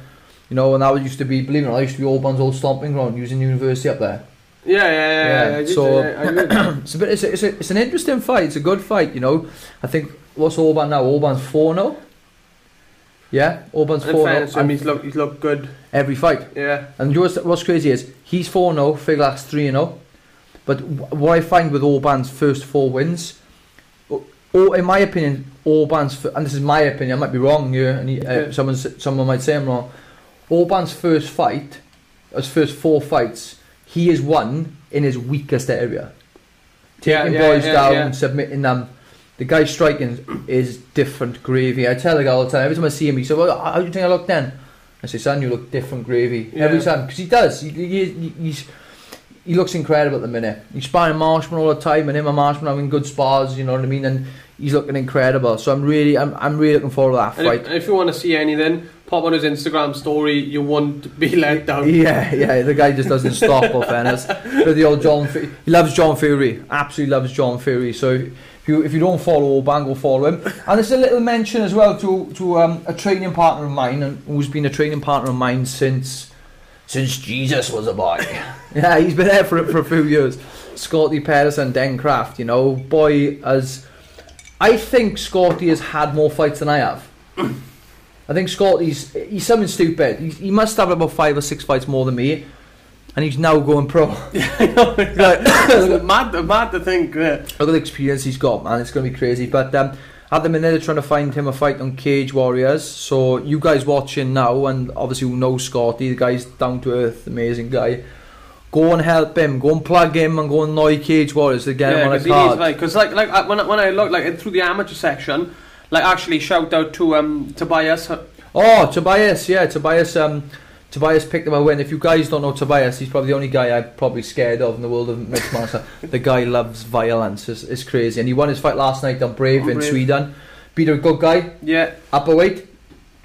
S2: You know, and that was used to be, believe it or not, used to be Oban's old stomping ground, using university up there.
S3: yeah, yeah, yeah.
S2: Yeah,
S3: yeah,
S2: so-
S3: I- I did.
S2: It's a bit. It's, a, it's, a, it's an interesting fight. It's a good fight. You know. I think what's Oban now? Oban's four now. Yeah,
S3: Oban's
S2: 4
S3: fairness to him,
S2: and
S3: he's looked, he's looked good.
S2: every fight.
S3: Yeah.
S2: And you know what's, what's crazy is he's 4 0, Figlak's 3 0. But what I find with Oban's first four wins, or in my opinion, Oban's, and this is my opinion, I might be wrong here, and he, uh,
S3: Yeah.
S2: someone's, someone might say I'm wrong. Oban's first fight, his first four fights, he has won in his weakest area.
S3: Yeah,
S2: Taking
S3: yeah,
S2: boys
S3: yeah,
S2: down,
S3: yeah.
S2: submitting them. The guy striking is different gravy. I tell the guy all the time, every time I see him, he says, well, how do you think I look then? I say, son, you look different gravy. Every time, because he does. He, he, he- he's, he looks incredible at the minute. He's sparring Marshman all the time, and him and Marshman having good spars, you know what I mean? And he's looking incredible. So I'm really, I'm, I'm really looking forward to that
S3: And if,
S2: fight.
S3: if you want to see anything, pop on his Instagram story. You won't be let down.
S2: Yeah, yeah, the guy just doesn't stop off fairness. But the old John, he loves John Fury, absolutely loves John Fury. So if you if you don't follow Oban, go follow him. And there's a little mention as well to to um, a training partner of mine, and who's been a training partner of mine since since Jesus was a boy. yeah, he's been there for for a few years. Scotty Pedersen, Den Craft, you know, boy as I think Scotty has had more fights than I have. I think Scotty's he's something stupid. He, he must have about five or six fights more than me, and he's now going pro. Look
S3: It's mad, mad to think. Yeah.
S2: at the experience he's got, man. It's going to be crazy. But um, at the minute, they're trying to find him a fight on Cage Warriors. So you guys watching now, and obviously who know Scotty, the guy's down to earth, amazing guy. Go and help him. Go and plug him and go and annoy Cage Warriors to get
S3: yeah,
S2: him on a
S3: because he needs
S2: card.
S3: like, because like, like when I, when I look like through the amateur section, like actually shout out to um Tobias.
S2: Oh, Tobias, yeah, Tobias. Um, Tobias picked him a win. If you guys don't know Tobias, he's probably the only guy I'm probably scared of in the world of mixed martial. the guy loves violence. It's, it's crazy, and he won his fight last night on Brave
S3: On
S2: in
S3: Brave.
S2: Sweden. Beat a good guy,
S3: Yeah,
S2: upper weight,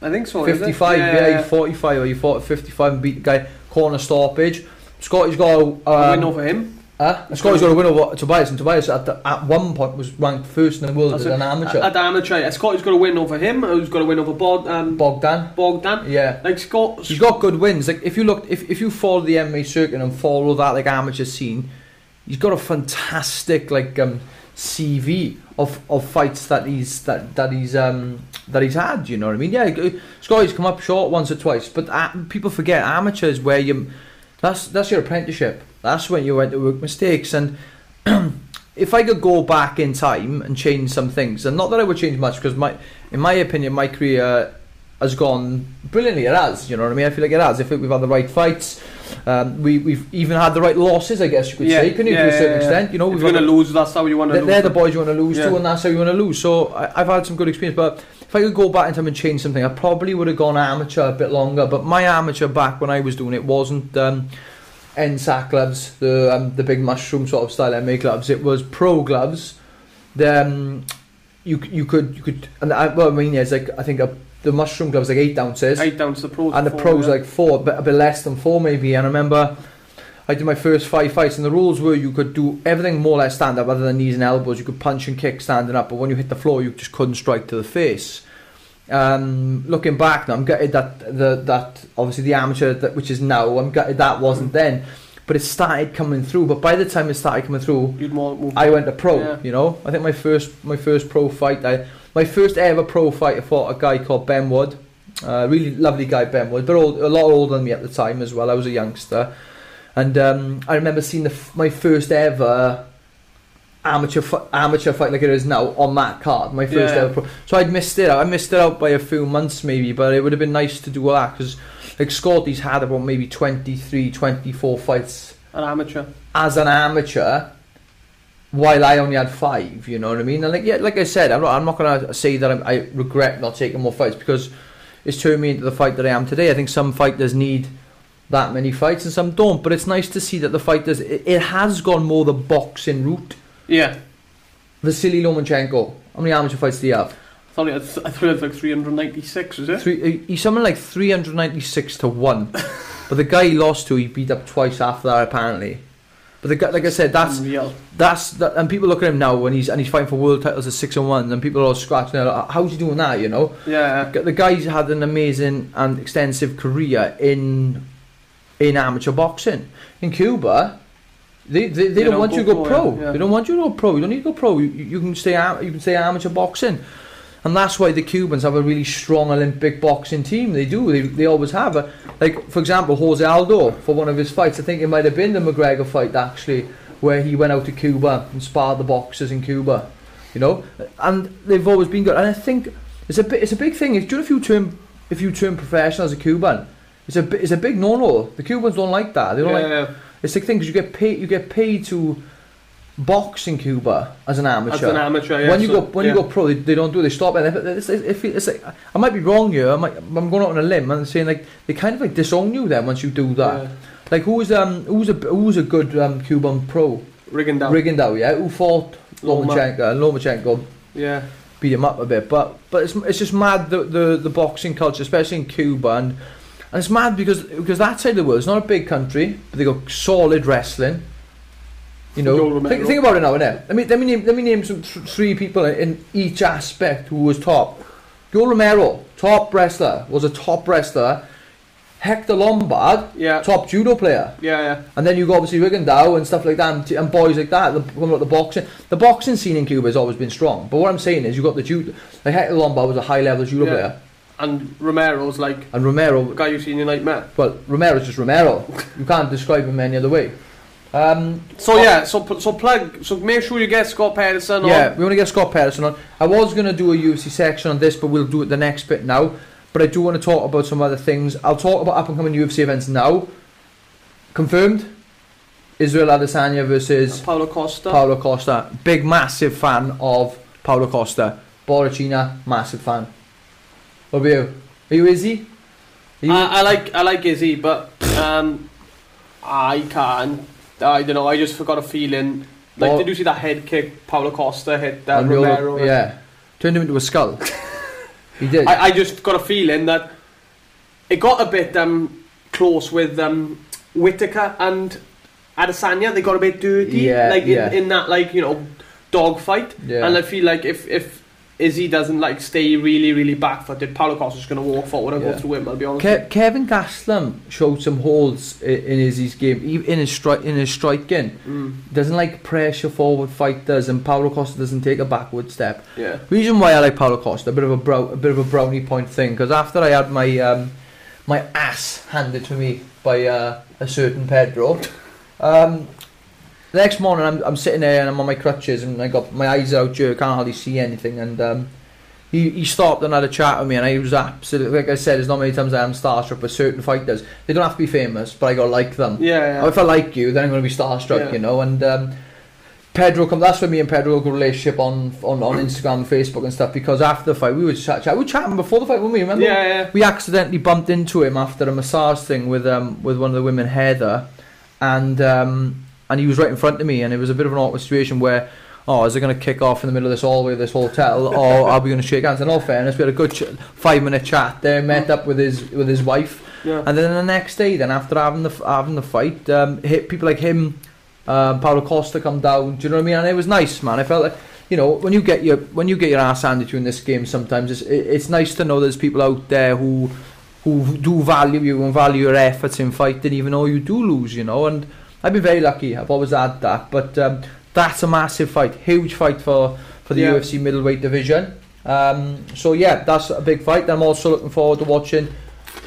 S3: I think so. is it?
S2: 55. Yeah, he 45 or he fought at 55 and beat the guy corner stoppage. Scotty's got a,
S3: A win
S2: um,
S3: over him.
S2: Uh, Scotty's got a win over Tobias, and Tobias at, the, at one point was ranked first in the world as an amateur.
S3: At the amateur, yeah, Scott's got a win over him. Who's got a win over Bod, um,
S2: Bogdan,
S3: Bogdan?
S2: yeah.
S3: Like Scott,
S2: He's got good wins. Like if you look, if, if you follow the MMA circuit and follow that like amateur scene, he's got a fantastic like um, CV of, of fights that he's that that he's um that he's had. You know what I mean? Yeah, Scotty's come up short once or twice, but uh, people forget amateurs where you that's that's your apprenticeship. That's when you went to work mistakes and. If I could go back in time and change some things, and not that I would change much, because my, in my opinion, my career has gone brilliantly. It has, you know what I mean. I feel like it has. I If we've had the right fights, um, we, we've even had the right losses. I guess you could say, can you, to a certain extent? You know,
S3: you're going to lose, that's how you want to
S2: they're,
S3: lose.
S2: they're the boys you want to lose
S3: Yeah.
S2: to, and that's how you want to lose. So I, I've had some good experience, but if I could go back in time and change something, I probably would have gone amateur a bit longer. But my amateur back when I was doing it wasn't um, NSAC gloves, the um, the big mushroom sort of style MMA gloves. It was pro gloves. The, um, you you could you could and I, well I mean yeah, it's like I think a, the mushroom gloves like eight ounces
S3: Eight to the pros.
S2: and the
S3: four,
S2: pros
S3: yeah.
S2: like four, but a bit less than four maybe. And I remember I did my first five fights, and the rules were you could do everything more or less stand up, other than knees and elbows. You could punch and kick standing up, but when you hit the floor, you just couldn't strike to the face. Um, looking back now, I'm gutted that the that obviously the amateur that which is now, I'm gutted that wasn't then, but it started coming through. But by the time it started coming through. I went to pro.
S3: Yeah.
S2: You know, I think my first my first pro fight, I my first ever pro fight, I fought a guy called Ben Wood. Uh, really lovely guy, Ben Wood, but old, a lot older than me at the time as well. I was a youngster, and um, I remember seeing the, my first ever amateur amateur fight like it is now on that card. My first
S3: Yeah.
S2: ever pro. So I'd missed it. out. I missed it out by a few months maybe, but it would have been nice to do that because like Scotty's had about maybe 23, 24 fights
S3: An amateur.
S2: as an amateur while I only had five, you know what I mean? And like yeah, like I said, I'm not I'm not gonna say that I'm, I regret not taking more fights because it's turned me into the fight that I am today. I think some fighters need that many fights and some don't, but it's nice to see that the fighters it, it has gone more the boxing route.
S3: Yeah.
S2: Vasily Lomachenko, how many amateur fights do you have?
S3: I thought, it had, I thought it was like 396, is it?
S2: Three, he's something like 396 to 1. but the guy he lost to, he beat up twice after that, apparently. But the guy, like I said, that's
S3: Unreal.
S2: That's that, and people look at him now when he's and he's fighting for world titles at six and one, and people are all scratching their like, how's he doing that? You know,
S3: Yeah.
S2: the guy's had an amazing and extensive career in in amateur boxing in Cuba. They, they, they,
S3: They
S2: don't,
S3: don't
S2: want
S3: go
S2: you to go
S3: pro, yeah.
S2: They don't want you to go pro. You don't need to go pro. You, you can stay you can stay amateur boxing. and that's why the Cubans have a really strong Olympic boxing team. They do. They, they always have. A, like for example, Jose Aldo for one of his fights. I think it might have been the McGregor fight actually, where he went out to Cuba and sparred the boxers in Cuba. You know, and they've always been good. And I think it's a bit, it's a big thing. If, you know if you turn if you turn professional as a Cuban, it's a it's a big no-no. The Cubans don't like that. They don't
S3: Yeah,
S2: like. It's the thing because you get paid. You get paid to box in Cuba as an amateur.
S3: As an amateur, yeah.
S2: when you
S3: so-
S2: go when
S3: yeah.
S2: you go pro, they, they don't do. it, They stop it. It's, it's, it's, it's like, I might be wrong here. I might, I'm going out on a limb and saying like they kind of like disown you then once you do that.
S3: Yeah.
S2: Like who's um who's a who's a good um, Cuban pro?
S3: Down.
S2: Rigondeaux, yeah, who fought
S3: Loma.
S2: Lomachenko and Lomachenko
S3: Yeah.
S2: beat him up a bit. But but it's, it's just mad the, the the boxing culture, especially in Cuba, and and it's mad because because that side of the world is not a big country, but they got solid wrestling. You know, think, think about it now, innit? Let me let me name let me name some th- three people in each aspect who was top. Yoel Romero, top wrestler, was a top wrestler. Hector Lombard,
S3: Yeah.
S2: top judo player.
S3: Yeah, yeah.
S2: And then you got obviously Rigondeaux and stuff like that, and, t- and boys like that. The, the boxing, the boxing scene in Cuba has always been strong. But what I'm saying is, you've got the judo. Like Hector Lombard was a high level judo
S3: Yeah.
S2: player,
S3: And Romero's like
S2: and Romero.
S3: the guy you see in your nightmare.
S2: Well, Romero's just Romero. you can't describe him any other way. Um,
S3: So yeah, so so plug. So make sure you get Scott
S2: yeah,
S3: on.
S2: we want to get Scott Patterson on. I was going to do a UFC section on this, but we'll do it the next bit now. But I do want to talk about some other things. I'll talk about up and coming UFC events now. Confirmed. Israel Adesanya versus
S3: Paulo Costa.
S2: Paulo Costa. Big, massive fan of Paulo Costa. Borrachinha, massive fan. What about you? Are you Izzy? Are you,
S3: I, I like I like Izzy, but um, I can't. I don't know. I just forgot a feeling. Like,
S2: Well-
S3: did you see that head kick Paulo Costa hit that
S2: your-
S3: Romero?
S2: yeah. Turned him into a skull. he did.
S3: I, I just got a feeling that it got a bit um, close with um, Whittaker and Adesanya. They got a bit dirty,
S2: Yeah,
S3: like
S2: yeah.
S3: in, in that like you know dog fight.
S2: Yeah.
S3: And I feel like if if Izzy doesn't like stay really really back footed, Paulo Costa's going to walk forward and
S2: Yeah.
S3: go through him. I'll be honest.
S2: Ke- Kelvin Gastelum showed some holes i- in Izzy's game, in his stri- in his striking.
S3: Mm,
S2: Doesn't like pressure forward fighters, and Paulo Costa doesn't take a backward step.
S3: yeah.
S2: Reason why I like Paulo Costa, a bit of a brow, a bit of a brownie point thing, because after I had my um, my ass handed to me by uh, a certain Pedro, um, the next morning I'm, I'm sitting there and I'm on my crutches and I got my eyes out here, can't hardly see anything, and um, he, he stopped and had a chat with me, and I was absolutely like I said, there's not many times I am starstruck with certain fighters. They don't have to be famous, but I gotta like them.
S3: Yeah, yeah.
S2: If I like you, then I'm going to be starstruck,
S3: Yeah.
S2: you know. And um, Pedro, come. That's where me and Pedro have a relationship on on, on Instagram, and Facebook, and stuff. Because after the fight, we would chat. chat. We were chatting before the fight, weren't we? Remember?
S3: Yeah, yeah.
S2: We accidentally bumped into him after a massage thing with um with one of the women, Heather, and um and he was right in front of me, and it was a bit of an awkward situation where. Oh, is it going to kick off in the middle of this hallway this hotel, or are we going to shake hands? In all fairness, we had a good ch- five-minute chat there. Met up with his with his wife,
S3: yeah.
S2: and then the next day, then after having the having the fight, um, hit people like him, um, Paulo Costa come down. Do you know what I mean? And it was nice, man. I felt like you know when you get your when you get your ass handed to you in this game, sometimes it's it's nice to know there's people out there who who do value you and value your efforts in fighting, even though you do lose. You know, and I've been very lucky. I've always had that, but um, that's a massive fight, huge fight for for the
S3: Yeah.
S2: UFC middleweight division. Um, so yeah, that's a big fight. I'm also looking forward to watching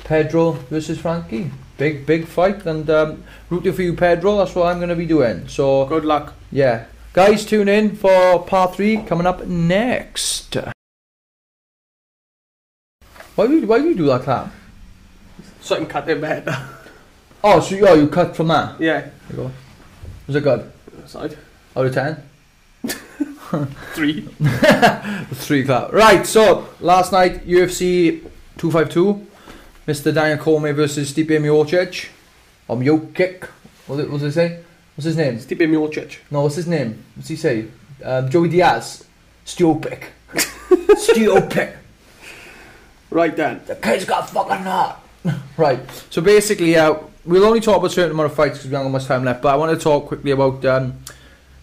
S2: Pedro versus Frankie. Big, big fight, and um, rooting for you, Pedro. That's what I'm going to be doing. So,
S3: Good luck.
S2: yeah. Guys, tune in for part three coming up next. Why do you, why do you do that clap?
S3: So I can cut it better.
S2: Oh, so you, oh, you cut from that.
S3: yeah.
S2: There you go. Was it good?
S3: Side.
S2: Out of ten?
S3: Three.
S2: Three clap. Right, so last night UFC 252, Mr. Daniel Cormier versus Stipe Miocic. Or Miocic. What did, what did it say? What's his name?
S3: Stipe Miocic.
S2: No, what's his name? What's he say? Um, Joey Diaz. Stupid. Stupid.
S3: Right then.
S2: The kid's got fucking nut. right. So basically, uh, we'll only talk about a certain amount of fights because we haven't got much time left. But I want to talk quickly about um,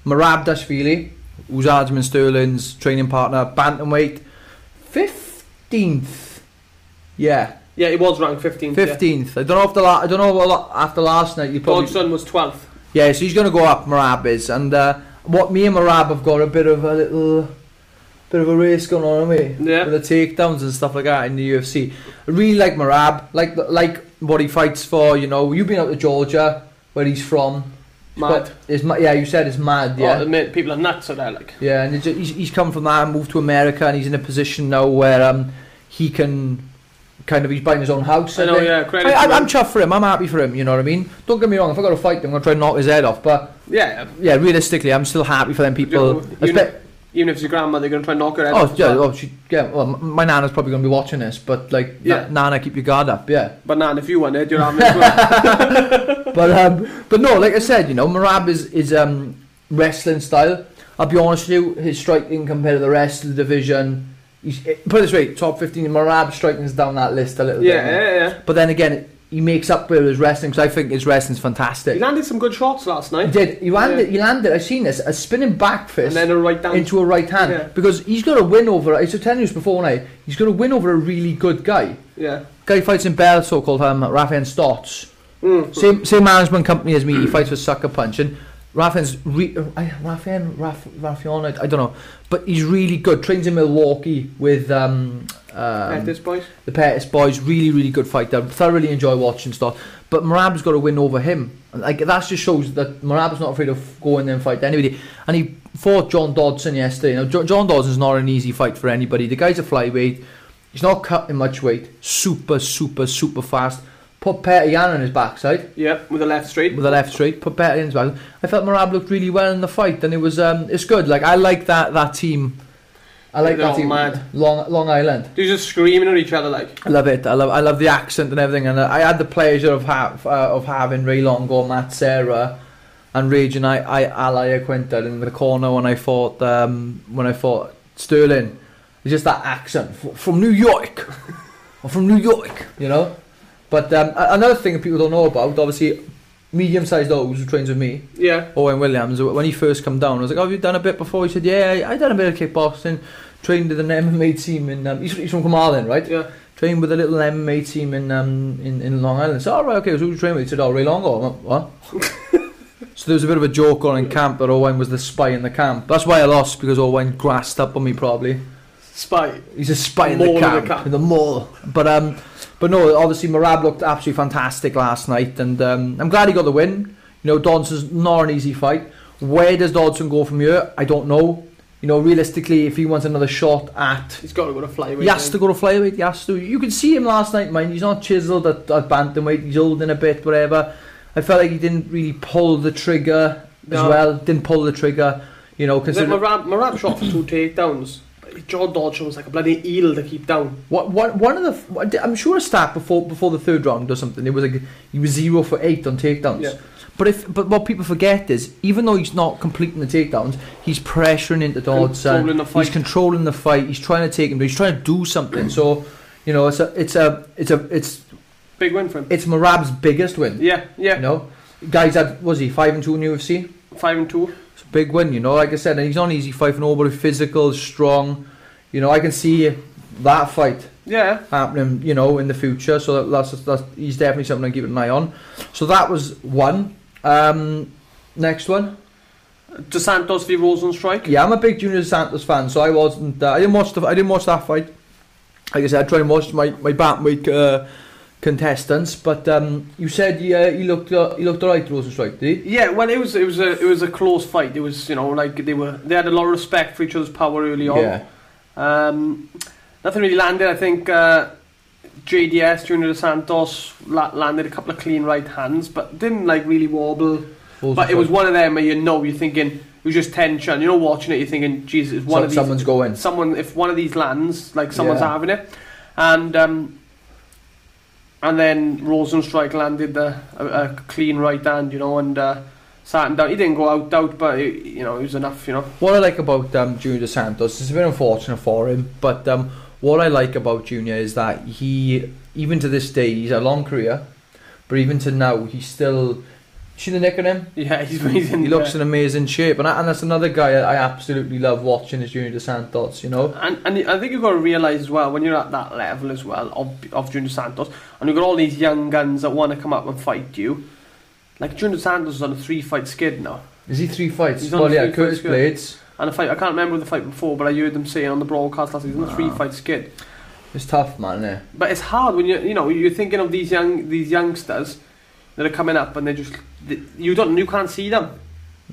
S2: Merab Dashvili, who's Aljamain Sterling's training partner, bantamweight, fifteenth. Yeah,
S3: Yeah, he was ranked 15th.
S2: fifteenth. I don't know if the la- I don't know la- after last night you
S3: Yeah.
S2: probably
S3: Godson was 12th.
S2: yeah. So he's going to go up. Merab is, and uh, what me and Merab have got a bit of a little bit of a race going on, haven't we?
S3: Yeah.
S2: With the takedowns and stuff like that in the UFC. I really like Merab, like like what he fights for. You know, you've been out to Georgia, where he's from.
S3: Mad.
S2: It's yeah, you said it's mad.
S3: Yeah.
S2: Yeah.
S3: Oh, people are nuts at that. Like,
S2: Yeah, and he's, he's come from that and moved to America, and he's in a position now where um, he can kind of he's buying his own house.
S3: I know, yeah, credit
S2: I, I'm chuffed for him. I'm happy for him. You know what I mean? Don't get me wrong. If I got to fight him, I'm gonna try and knock his head off. But
S3: yeah.
S2: yeah, realistically, I'm still happy for them people.
S3: You-
S2: Espe-
S3: Even if it's your grandmother, they're gonna try and knock her out.
S2: oh yeah,
S3: well.
S2: oh she, yeah. Well, my nana's probably gonna be watching this, but like,
S3: Yeah.
S2: Na- Nana, keep your guard up. Yeah.
S3: But nana, if you want it, you're having it well.
S2: but um, but no, like I said, you know, Merab is is um wrestling style. I'll be honest with you, his striking compared to the rest of the division. He's, eh, put it this way, top 15, Merab striking's down that list a little
S3: yeah,
S2: bit.
S3: yeah, yeah.
S2: But then again, he makes up for his wrestling because I think his wrestling's fantastic.
S3: He landed some good shots last
S2: He
S3: night.
S2: did. He landed. He landed. I've seen this. A spinning back fist And
S3: then a right down.
S2: into a right hand
S3: Yeah.
S2: because he's got to win over. I was telling you this before now. He's got to win over a really good guy.
S3: yeah.
S2: Guy fights in Bellator called um, Rafael Stots.
S3: Mm.
S2: Same same management company as me. He fights for Sucker Punch and Rafael's re- I, Rafael Raf, Rafael I, I don't know, but he's really good. Trains in Milwaukee with um, um
S3: this point.
S2: the Pettis boys. Really really good fighter. Thoroughly enjoy watching stuff. But Merab's got to win over him. Like that just shows that Merab's not afraid of going there and fight anybody. And he fought John Dodson yesterday. Now Jo- John Dodson's not an easy fight for anybody. The guy's a flyweight. He's not cutting much weight. Super super super fast. Put Petr Yan on his backside
S3: Yeah, with a left straight.
S2: with a left straight, put better in well. I felt Merab looked really well in the fight, and it was um, it's good. Like I like that that team. I like
S3: They're
S2: that team.
S3: mad.
S2: Long Long Island.
S3: They're just screaming at each other like.
S2: I love it. I love I love the accent and everything. And I had the pleasure of ha- uh, of having Ray Longo, Matt Serra, and Rage and I, I Alaya Quinta in the corner when I fought um, when I fought Sterling. It's just that accent f- from New York, or from New York, you know. But um, another thing people don't know about, obviously, medium-sized O's who trains with me.
S3: Yeah.
S2: Owen Williams, when he first come down, I was like, oh, have you done a bit before? He said, yeah, I, I done a bit of kickboxing, trained with an MMA team in, um, he's, he's from Carmarthen, right?
S3: Yeah.
S2: Trained with a little MMA team in um, in, in Long Island. So, all right, okay, so who you train with? He said, oh, Ray Longo. Like, what? so there was a bit of a joke on in camp that Owen was the spy in the camp. That's why I lost, because Owen grassed up on me, probably.
S3: Spy.
S2: He's a spy in the
S3: in the
S2: camp,
S3: camp.
S2: in the mall. But um, but no, obviously Merab looked absolutely fantastic last night, and um, I'm glad he got the win. You know, Dodson's not an easy fight. Where does Dodson go from here? I don't know. You know, realistically, if he wants another shot at,
S3: He's got to go to flyweight.
S2: he has
S3: then.
S2: to go to flyweight. He has to. You could see him last night, mind. He's not chiseled at, at bantamweight. He's holding a bit, whatever. I felt like he didn't really pull the trigger as well. Didn't pull the trigger. You know, considering
S3: Merab, Merab shot for two takedowns. John Dodson was like a bloody eel to keep down.
S2: What, what, one of the, I'm sure a stat before before the third round or something. It was like he was zero for eight on takedowns.
S3: Yeah.
S2: But if but what people forget is even though he's not completing the takedowns, he's pressuring into Dodson. He's controlling the fight. He's trying to take him. but He's trying to do something. So, you know, it's a it's a it's a it's
S3: Big win for him.
S2: it's Merab's biggest win.
S3: Yeah, yeah.
S2: You know, guys had was he five and two in UFC?
S3: Five and two.
S2: It's a big win. You know, like I said, he's not an easy fight for nobody. Physical, strong. You know, I can see that fight
S3: Yeah.
S2: happening, you know, in the future. So that, that's, that's he's definitely something I keep an eye on. So that was one. Um, next one.
S3: Dos Santos v Rozenstruik.
S2: Yeah, I'm a big Junior Santos fan, so I wasn't. Uh, I didn't watch the. I didn't watch that fight. Like I said, I try and watch my my bantamweight uh, contestants. But um, you said he, uh, he looked uh, he looked alright, Rozenstruik, did he?
S3: Yeah, well, it was it was a it was a close fight. It was you know like they were they had a lot of respect for each other's power early on.
S2: Yeah.
S3: Um, nothing really landed. I think uh, JDS Junior Dos Santos la- landed a couple of clean right hands, but didn't like really wobble. But it was one of them where you know you're thinking it was just tension. You know, watching it, you're thinking, Jesus, one
S2: Some,
S3: of these
S2: someone's going.
S3: someone if one of these lands like someone's
S2: Yeah.
S3: having it and um and then Rozenstruik landed the a, a clean right hand you know and uh sat him down he didn't go out out but it, you know it was enough you know
S2: What I like about um, Junior Dos Santos, it's a bit unfortunate for him, but um, what I like about Junior is that he, even to this day, he's a long career, but even to now, he's still. See the nick on him?
S3: yeah he's amazing
S2: He looks
S3: yeah.
S2: in amazing shape, and, I, and that's another guy I, I absolutely love watching is Junior Dos Santos. You know,
S3: and, and I think you've got to realise as well when you're at that level as well of, of Junior Santos and you've got all these young guns that want to come up and fight you like Junior Santos is on a three fight skid now
S2: is he three fights?
S3: He's on
S2: well, yeah,
S3: three
S2: Curtis. Blaydes.
S3: And the fight, I can't remember the fight before, but I heard them saying on the broadcast last season, the three fight skid.
S2: It's tough, man. Eh?
S3: But it's hard when you you know you're thinking of these young these youngsters that are coming up and they're just they, you don't you can't see them.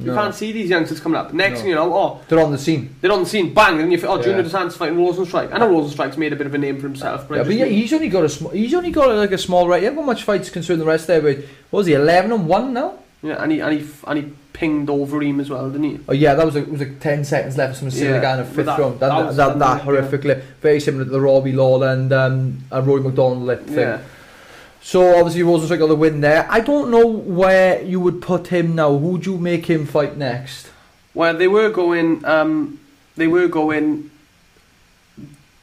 S3: You
S2: No.
S3: can't see these youngsters coming up. Next
S2: No.
S3: thing you know, oh
S2: They're on the scene.
S3: they're on the scene, bang, and you think, oh
S2: Yeah.
S3: Junior Dos Santos fighting Rozenstruik. I know Rozenstruik's made a bit of a name for himself, but,
S2: Yeah, but yeah, he's only got a sm- he's only got like a small right. He hasn't got much fights concerned the rest there. But what was he? Eleven and one now.
S3: yeah, and he and he and he pinged over him as well, didn't he?
S2: Oh yeah, that was like, it was like ten seconds left. Some silly
S3: Yeah,
S2: guy in the fifth
S3: that-
S2: round. That
S3: that
S2: that, that, that
S3: unreal,
S2: horrifically very similar to the Robbie Lawler and um, and Rory MacDonald lip thing.
S3: Yeah.
S2: So obviously Rozenstruik got the win there. I don't know where you would put him now. Who would you make him fight next?
S3: Well, they were going. Um, they were going.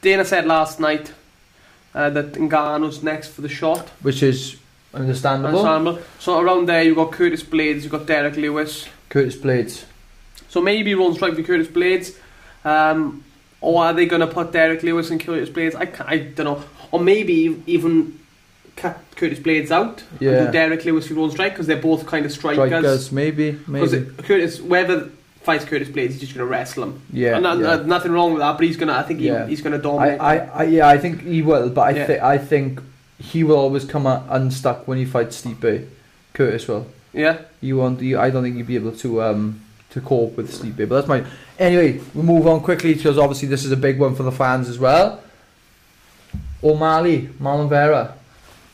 S3: Dana said last night uh, that Ngannou's next for the shot.
S2: Which is understandable.
S3: Ensemble. So around there, you have got Curtis Blaydes, you have got Derrick Lewis.
S2: Curtis Blaydes.
S3: So maybe strike for Curtis Blaydes, um, or are they going to put Derrick Lewis and Curtis Blaydes? I, I don't know. Or maybe even cut Curtis Blaydes out and
S2: Yeah.
S3: do Derrick Lewis for run strike because they're both kind of strikers.
S2: Strikers, maybe,
S3: Because
S2: maybe.
S3: Curtis, whoever fights Curtis Blaydes, he's just going to wrestle him.
S2: Yeah,
S3: And, uh,
S2: yeah.
S3: uh, nothing wrong with that, but he's going to. I think he,
S2: Yeah.
S3: he's going to dominate.
S2: I, I, yeah, I think he will, but I,
S3: Yeah.
S2: thi- I think he will always come out unstuck when he fights Stipe. Curtis will.
S3: yeah.
S2: You won't. You, I don't think you'd be able to um to cope with Stipe. But that's my. Anyway, we move on quickly because obviously this is a big one for the fans as well. O'Malley, Marlon Vera.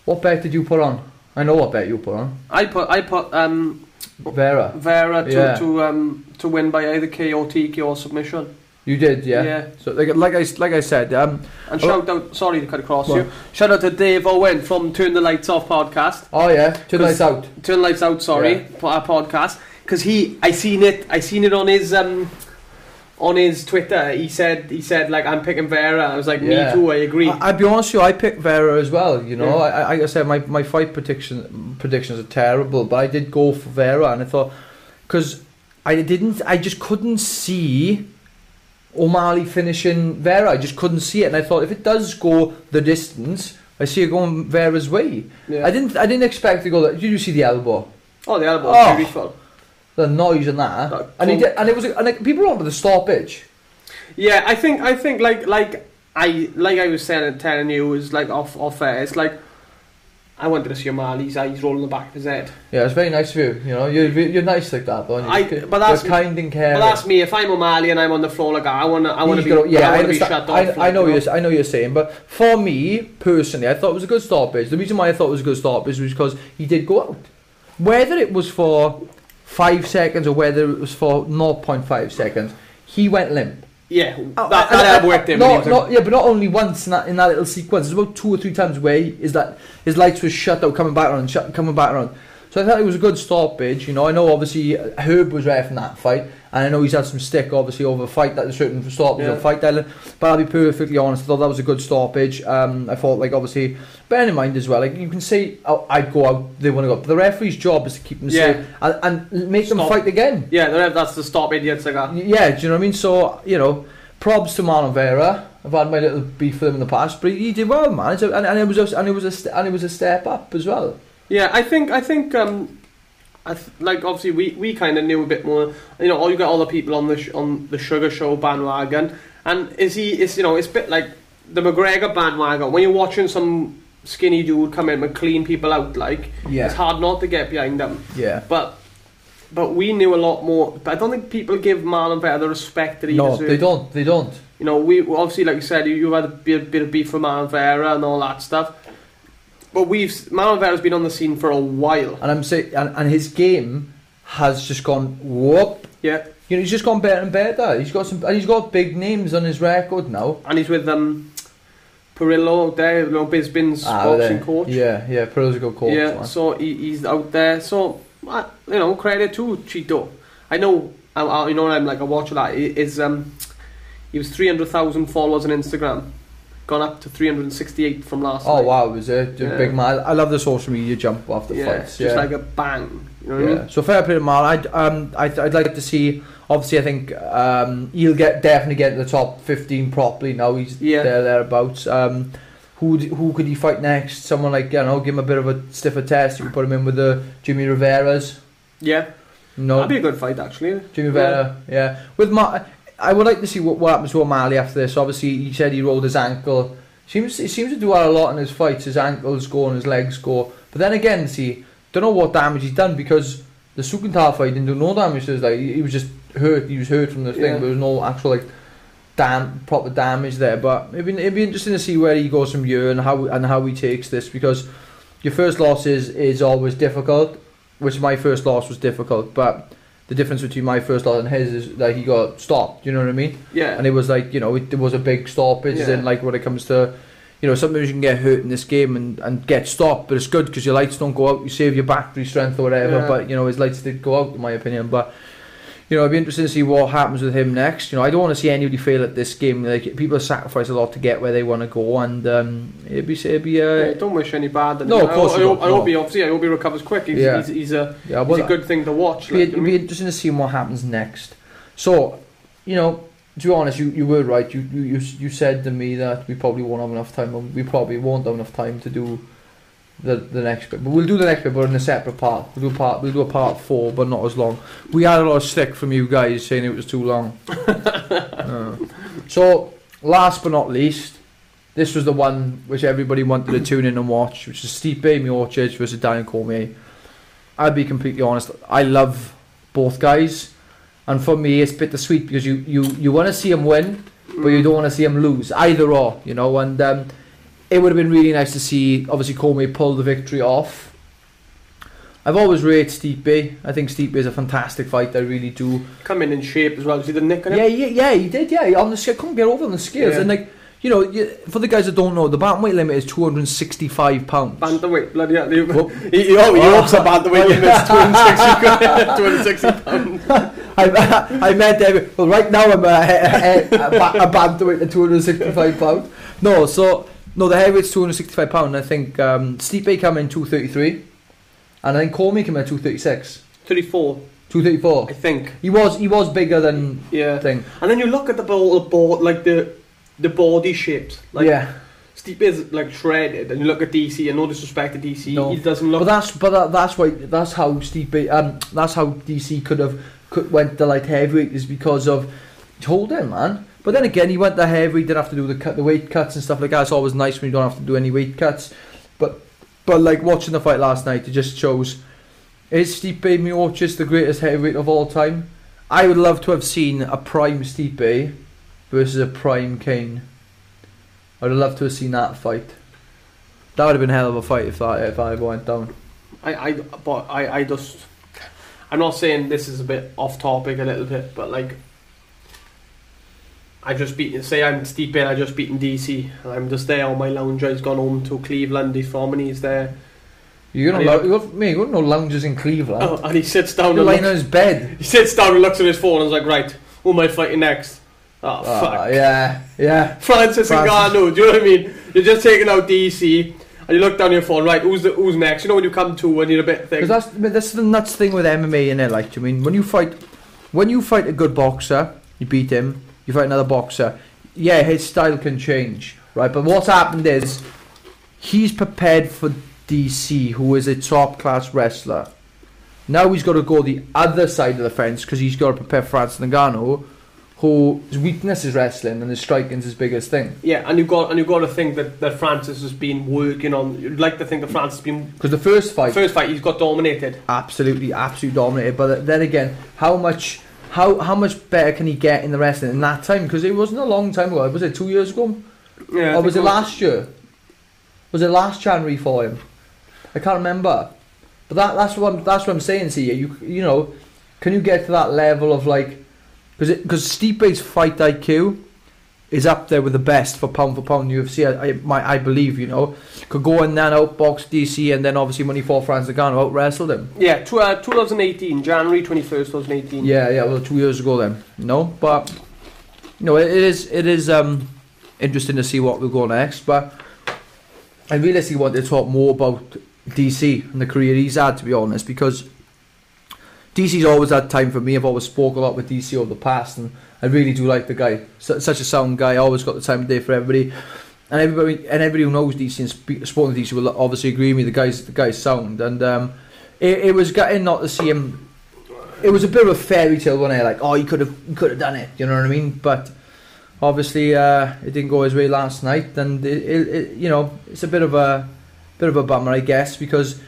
S2: What bet did you put on? I know what bet you put on.
S3: I put I put um,
S2: Vera.
S3: Vera to
S2: Yeah.
S3: to um, to win by either KO, TK or submission.
S2: You did, yeah.
S3: Yeah.
S2: So like like I like I said, um.
S3: And
S2: Oh.
S3: shout out, sorry to cut across
S2: What?
S3: you. Shout out to Dave Owen from Turn the Lights Off podcast.
S2: Oh yeah, two Lights out.
S3: Turn the Lights Out, sorry,
S2: Yeah.
S3: our podcast. Because he, I seen it, I seen it on his um, on his Twitter. He said, he said like I'm picking Vera. I was like,
S2: Yeah.
S3: me too. I agree.
S2: I, I'll be honest with you, I picked Vera as well. You know,
S3: Yeah.
S2: I, I, like I said my, my fight prediction predictions are terrible, but I did go for Vera, and I thought because I didn't, I just couldn't see O'Malley finishing Vera. I just couldn't see it, and I thought if it does go the distance, I see it going Vera's way.
S3: yeah.
S2: I didn't, I didn't expect to go. That, did you see the elbow?
S3: oh, the elbow,
S2: Oh.
S3: beautiful.
S2: The noise and that,
S3: That
S2: and he did, and it was, and like, people want the stoppage.
S3: Yeah, I think, I think like like I like I was saying, telling you was like off off air. It's like I wanted to see O'Malley's eyes rolling the back of his head.
S2: Yeah, it's very nice of you. You know, you're you're nice like that, though.
S3: I- but that's-
S2: you're kind and caring.
S3: But that's me. If I'm O'Malley and I'm on the floor like that, I want to, I want to be,
S2: got- yeah,
S3: I
S2: I,
S3: be shut.
S2: I, I know
S3: you
S2: you're, I know you're saying, but for me personally, I thought it was a good stoppage. The reason why I thought it was a good stoppage was because he did go out. Whether it was for five seconds or whether it was for 0.5 seconds, he went limp.
S3: Yeah,
S2: Oh,
S3: that,
S2: and-
S3: that
S2: and-
S3: elbow him.
S2: Not,
S3: and he was
S2: not, yeah, but not only once in that, in that little sequence. There's about two or three times where he, is that his lights were shut out, coming back on, shut, coming back on. So I thought it was a good stoppage. You know, I know obviously Herb was ref in that fight, and I know he's had some stick obviously over a fight that certain stoppage
S3: Yeah.
S2: or fight that. But I'll be perfectly honest, I thought that was a good stoppage. Um, I thought like obviously, bearing in mind as well, like you can say oh, I'd go out, they want to go, but the referee's job is to keep them
S3: Yeah.
S2: safe and, and make them fight again.
S3: Yeah, that's the stop idiots like that.
S2: Yeah, do you know what I mean? So, you know, probs to Marlon Vera. I've had my little beef with him in the past, but he, did well, man. And, and it was a, and it was a and it was a step up as well.
S3: Yeah, I think I think um, th- like obviously we, we kind of knew a bit more. You know, all you got all the people on the sh- on the Sugar Show bandwagon, and is he is you know it's a bit like the McGregor bandwagon when you're watching some skinny dude come in and clean people out like yeah. it's hard not to get behind them.
S2: yeah.
S3: But but we knew a lot more. But I don't think people give Marlon Vera the respect that he
S2: No,
S3: deserves.
S2: they don't. They don't.
S3: You know, we obviously, like you said, you, you've had a bit, bit of beef for Marlon Vera and all that stuff. But we've Marlon Vera's been on the scene for a while.
S2: And I'm saying, and, and his game has just gone whoop.
S3: Yeah,
S2: You know, he's just gone better and better. He's got some, and he's got big names on his record now.
S3: and he's with um, Parillo there, you know, Bisping's boxing
S2: there.
S3: coach.
S2: Ah, Yeah, yeah. Pearl's a good coach.
S3: yeah.
S2: man.
S3: So he, he's out there. So uh, you know, credit to Chito. I know, I, I, you know, I'm like I watch a lot. Is um, he was three hundred thousand followers on Instagram, gone up to three hundred and sixty-eight from last.
S2: Oh
S3: night.
S2: wow, it was a, a
S3: Yeah.
S2: big man. I love the social media jump after
S3: Yeah,
S2: fights.
S3: just
S2: yeah.
S3: like a bang. You know what I mean?
S2: So fair play to Marl. I'd um I'd, I'd like to see. Obviously, I think um he'll get definitely get in the top fifteen properly now. He's
S3: Yeah.
S2: there thereabouts. Um, who who could he fight next? Someone like you know, give him a bit of a stiffer test. You could put him in with the Jimmy Rivera's.
S3: Yeah,
S2: No,
S3: that'd be a good fight actually.
S2: Jimmy Rivera. Yeah, with Mar- I would like to see what, what happens to O'Malley after this. Obviously, he said he rolled his ankle. Seems he seems to do that a lot in his fights. His ankles go and his legs go. But then again, see, don't know what damage he's done because the Soukhamthath fight didn't do no damage to his leg. He, he was just hurt. He was hurt from the thing.
S3: Yeah.
S2: But there was no actual like dam proper damage there. But it'd be, it'd be interesting to see where he goes from here and how and how he takes this because your first loss is is always difficult. Which my first loss was difficult, but the difference between my first loss and his is that he got stopped. You know what I mean?
S3: Yeah.
S2: and it was like you know it, it was a big stoppage
S3: Yeah.
S2: and like when it comes to you know sometimes you can get hurt in this game and, and get stopped but it's good because your lights don't go out you save your battery strength or whatever
S3: Yeah.
S2: but you know his lights did go out in my opinion but you know it'd be interesting to see what happens with him next you know I don't want to see anybody fail at this game like people sacrifice a lot to get where they want to go and um, it'd be it'd be
S3: Yeah,
S2: uh,
S3: don't wish any bad.
S2: No, of course
S3: I, I, hope, I hope he obviously. I hope he recovers quick. He's,
S2: Yeah.
S3: he's, he's a
S2: yeah
S3: he's a good thing to watch. Like,
S2: be, it'd be interesting to see what happens next. So, you know, to be honest, you, you were right. You, you you you said to me that we probably won't have enough time. We probably won't have enough time to do the the next bit. But we'll do the next bit, but in a separate part. We'll do a part. We'll do a part four, but not as long. We had a lot of stick from you guys saying it was too long. Uh, so, last but not least. This was the one which everybody wanted to tune in and watch, which is Stipe Miocic versus Daniel Cormier. I'll be completely honest. I love both guys, and for me, it's bittersweet because you you you want to see him win, but you don't want to see him lose either or. You know, and um, it would have been really nice to see obviously Cormier pull the victory off. I've always rated Stipe. I think Stipe is a fantastic fighter. I really do.
S3: come in in shape as well. See the nick on him.
S2: Yeah, yeah, yeah, he did. Yeah, on the scale, couldn't get over on the scales,
S3: Yeah.
S2: and like you know, you, for the guys that don't know, the bantamweight limit is two hundred and sixty-five pounds.
S3: Bantamweight, bloody hell. He, he, he, oh, he
S2: Oh.
S3: hopes a bantamweight limits 260, 260 pounds.
S2: I, I meant every, well right now I'm a, a, a, a bantamweight at 265 pound. No, so no the heavyweight's 265 pound. I think um, Stipe come in 233, and I think Cormier came in at 236,
S3: 34,
S2: 234.
S3: I think.
S2: He was he was bigger than
S3: Yeah.
S2: thing.
S3: And then you look at the ball, the ball like the the body shapes. Like
S2: yeah,
S3: Stipe is like shredded, and you look at DC. And no disrespect to DC,
S2: No.
S3: he doesn't look.
S2: but that's but that, that's why that's how Stipe um that's how DC could have could, went to light heavyweight is because of hold him man. But then again, he went to heavyweight, didn't have to do the cut, the weight cuts and stuff like that. It's always nice when you don't have to do any weight cuts. But but like watching the fight last night, it just shows is Stipe Miocic the greatest heavyweight of all time? I would love to have seen a prime Stipe versus a prime Cain. I'd have loved to have seen that fight. That would have been a hell of a fight if that if I went down.
S3: I, I, but I, I just. I'm not saying this is a bit off topic a little bit, but like. I just beat. Say I'm Stipe and I just beaten DC, and I'm just there on my lounge. He's gone home to Cleveland. He's from, and he's there.
S2: You're gonna lo- you got me. You got no lounges in Cleveland.
S3: Oh, and he sits down
S2: You're
S3: and
S2: lying
S3: looks,
S2: on his bed.
S3: he sits down and looks at his phone and is like, right, who am I fighting next? Oh
S2: Ah,
S3: fuck.
S2: yeah, yeah.
S3: Francis,
S2: Francis.
S3: Ngannou. Do you know what I mean? You're just taking out DC, and you look down your phone. Right, who's the, who's next? You know when you come to when you're a bit thick.
S2: Because that's that's the nuts thing with MMA in it. Like, I mean, when you fight, when you fight a good boxer, you beat him. You fight another boxer. Yeah, his style can change, right? But what's happened is he's prepared for DC, who is a top class wrestler. Now he's got to go the other side of the fence because he's got to prepare for Francis Ngannou, whose weakness is wrestling and his striking's his biggest thing.
S3: Yeah, and you've got and you've got to think that, that Francis has been working on. You'd like to think that Francis has been
S2: Because the first fight,
S3: first fight he's got dominated.
S2: absolutely, absolutely dominated. But then again, how much, how how much better can he get in the wrestling in that time? Because it wasn't a long time ago. Was it two years ago?
S3: Yeah, I
S2: or was it last year? Was it last January for him? I can't remember. But that that's what I'm, that's what I'm saying to you. You you know, can you get to that level of like, because because Stipe's fight IQ is up there with the best for pound for pound UFC. I I, my, I believe you know could go in and outbox DC and then obviously when he fought Francis Ngannou out wrestled him.
S3: Yeah, tw- uh, 2018, January 21st, 2018.
S2: Yeah, yeah, well, two years ago then. No, but you know, it, it is it is um interesting to see what will go next. But I realistically want to talk more about DC and the career he's had, to be honest, because DC's always had time for me. I've always spoke a lot with DC over the past, and I really do like the guy. Su such a sound guy. Always got the time of day for everybody. And everybody and everybody who knows DC and spoken to DC will obviously agree with me. The guy's the guy's sound, and um, it, it was gutting not to see him it was a bit of a fairy tale, wasn't it? Like, oh, he could have, could have done it. You know what I mean? But obviously, uh, it didn't go his way last night, and it, it, it, you know, it's a bit of a bit of a bummer, I guess, because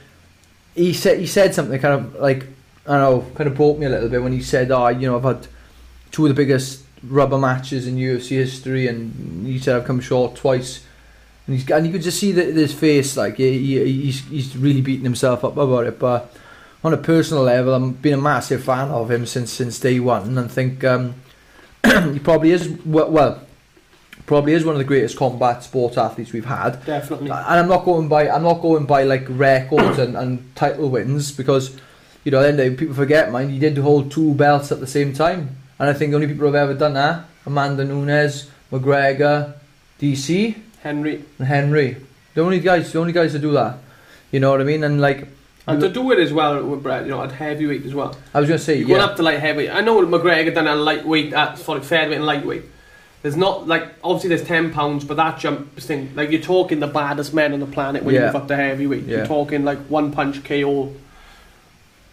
S2: he said he said something kind of like I don't know, kind of broke me a little bit when he said, "Oh, you know, I've had two of the biggest rubber matches in UFC history, and he said I've come short twice." And, he's, and you could just see that his face, like he, he, he's he's really beating himself up about it. But on a personal level, I've been a massive fan of him since since day one, and I think um, he probably is well, well, probably is one of the greatest combat sports athletes we've had.
S3: Definitely.
S2: And I'm not going by I'm not going by like records and, and title wins because you know then people forget man he did hold two belts at the same time and I think the only people who've ever done that Amanda Nunes, McGregor, DC
S3: Henry.
S2: and Henry. The only guys the only guys that do that. You know what I mean? And like
S3: And to do it as well with Brett, you know, at heavyweight as well.
S2: I was gonna say
S3: You're going
S2: yeah.
S3: up to light heavyweight. I know McGregor done a lightweight, at sorry, fairweight and lightweight. There's not like obviously there's ten pounds, but that jump thing like you're talking the baddest men on the planet when you
S2: Yeah.
S3: move up to heavyweight.
S2: Yeah.
S3: You're talking like one punch KO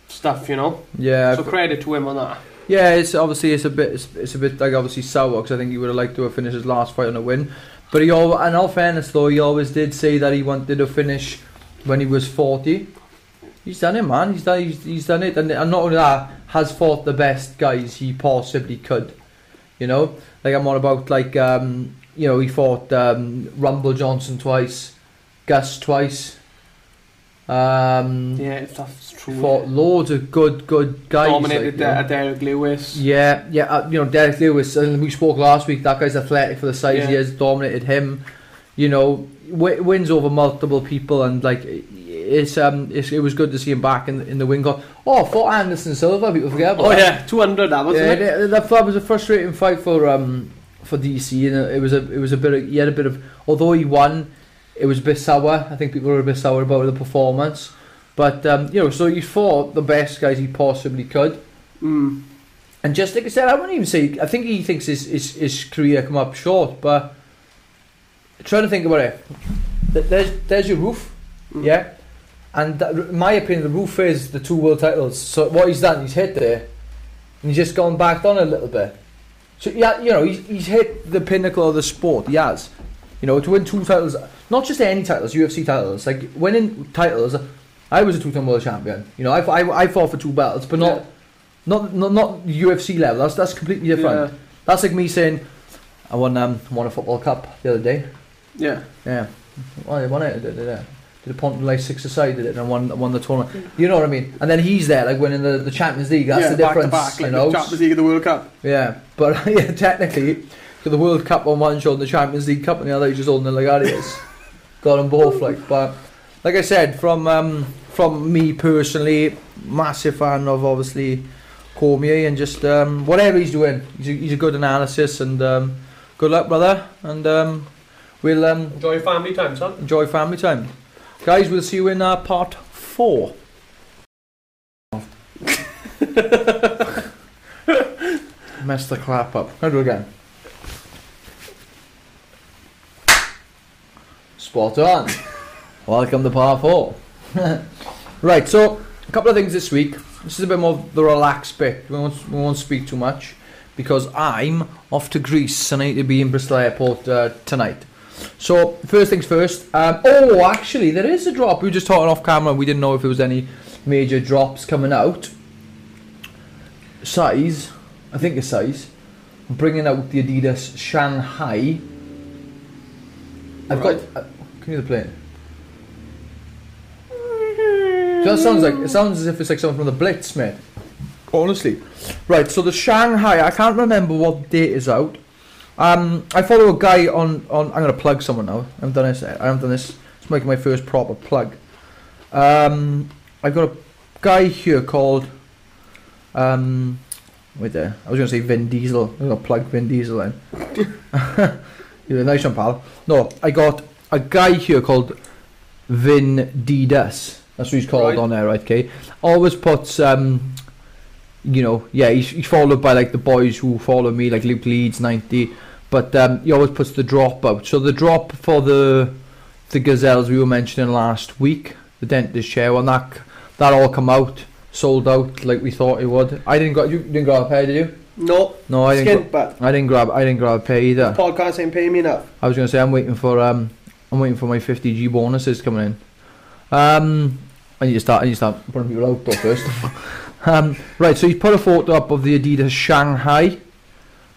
S3: stuff, you know.
S2: Yeah,
S3: so credit to him on that.
S2: Yeah, it's obviously it's a bit it's, it's a bit like obviously sour because I think he would have liked to have finished his last fight on a win, but he all in all fairness though he always did say that he wanted to finish when he was forty. He's done it, man. He's done he's, he's done it, and, and not only that, has fought the best guys he possibly could. You know, like I'm on about like um, you know he fought um, Rumble Johnson twice, Gus twice. Um,
S3: Yeah, that's true.
S2: fought loads of good good guys.
S3: Dominated
S2: like, you know.
S3: De- Derrick Lewis.
S2: Yeah, yeah, uh, you know Derrick Lewis, and we spoke last week. That guy's athletic for the size he is. Dominated him, you know, w- wins over multiple people, and like it's um, it's, it was good to see him back in in the win. Got oh, fought Anderson Silva. People forget about
S3: Oh
S2: that.
S3: yeah, 200 that wasn't
S2: yeah,
S3: it?
S2: that, that that was a frustrating fight for um for DC, and it was a it was a bit of he had a bit of although he won, it was a bit sour. I think people were a bit sour about the performance, but um, you know, so he fought the best guys he possibly could.
S3: Mm.
S2: And just like I said, I wouldn't even say. I think he thinks his his, his career come up short, but trying to think about it. There's there's your roof,
S3: Mm.
S2: yeah. And that, in my opinion, the roof is the two world titles. So what he's done, he's hit there, and he's just gone back down a little bit. So yeah, you know, he's, he's hit the pinnacle of the sport. He has, you know, to win two titles, not just any titles, UFC titles, like winning titles. I was a two-time world champion. You know, I, I, I fought for two belts, but not
S3: Yeah.
S2: not, not not UFC level. That's that's completely different.
S3: Yeah.
S2: That's like me saying, I won um won a football cup the other day.
S3: Yeah.
S2: Yeah, well, I won it. Did, did, did, a punt like six aside did it and won won the tournament. You know what I mean? And then he's there like winning the, the Champions League. That's
S3: yeah,
S2: the difference.
S3: Back to back, like
S2: you know.
S3: Champions League of the World Cup.
S2: Yeah, but yeah, technically, got the World Cup on one shoulder, the Champions League Cup on the other. He's just holding the Legarias. got them both. Like, but like I said, from um, from me personally, massive fan of obviously Cormier and just um, whatever he's doing. He's a, he's a good analysis and um, good luck, brother. And um, we'll um,
S3: Enjoy family time, son.
S2: enjoy family time, guys. We'll see you in uh, part four. Messed the clap up. I'll do it again. Spot on. Welcome to part four. right, so a couple of things this week. This is a bit more of the relaxed bit. We won't, we won't speak too much because I'm off to Greece and I need to be in Bristol Airport uh, tonight. So first things first. Um, oh, actually, there is a drop. We were just talking off camera. We didn't know if there was any major drops coming out. Size, I think it's size. I'm bringing out the Adidas Shanghai. I've
S3: Right.
S2: got. Uh, can me the plane? That sounds like it sounds as if it's like someone from the Blitz, mate. Honestly, right. So the Shanghai, I can't remember what date is out. Um, I follow a guy on on. I'm gonna plug someone now. I haven't done this. I haven't done this. It's making my first proper plug. Um, I've got a guy here called. Um, wait there. I was gonna say Vin Diesel. I'm gonna plug Vin Diesel in. You're a nice one, pal. No, I got a guy here called Vin Didas. That's what he's called
S3: Right.
S2: on there, right? Okay. Always puts, um, you know, yeah, he's, he's followed by like the boys who follow me, like Luke Leeds ninety. But um, he always puts the drop out. So the drop for the the gazelles we were mentioning last week, the dentist chair, when that that all come out sold out like we thought it would. I didn't grab. You didn't grab a pair, did you?
S3: No,
S2: No, I didn't. Gra- I didn't grab. I didn't grab a pair either.
S3: podcast ain't paying me enough.
S2: I was gonna say I'm waiting for um I'm waiting for my 50g bonuses coming in. Um, I need to start. I need to start putting people out first. um, right. So he's put a photo up of the Adidas Shanghai,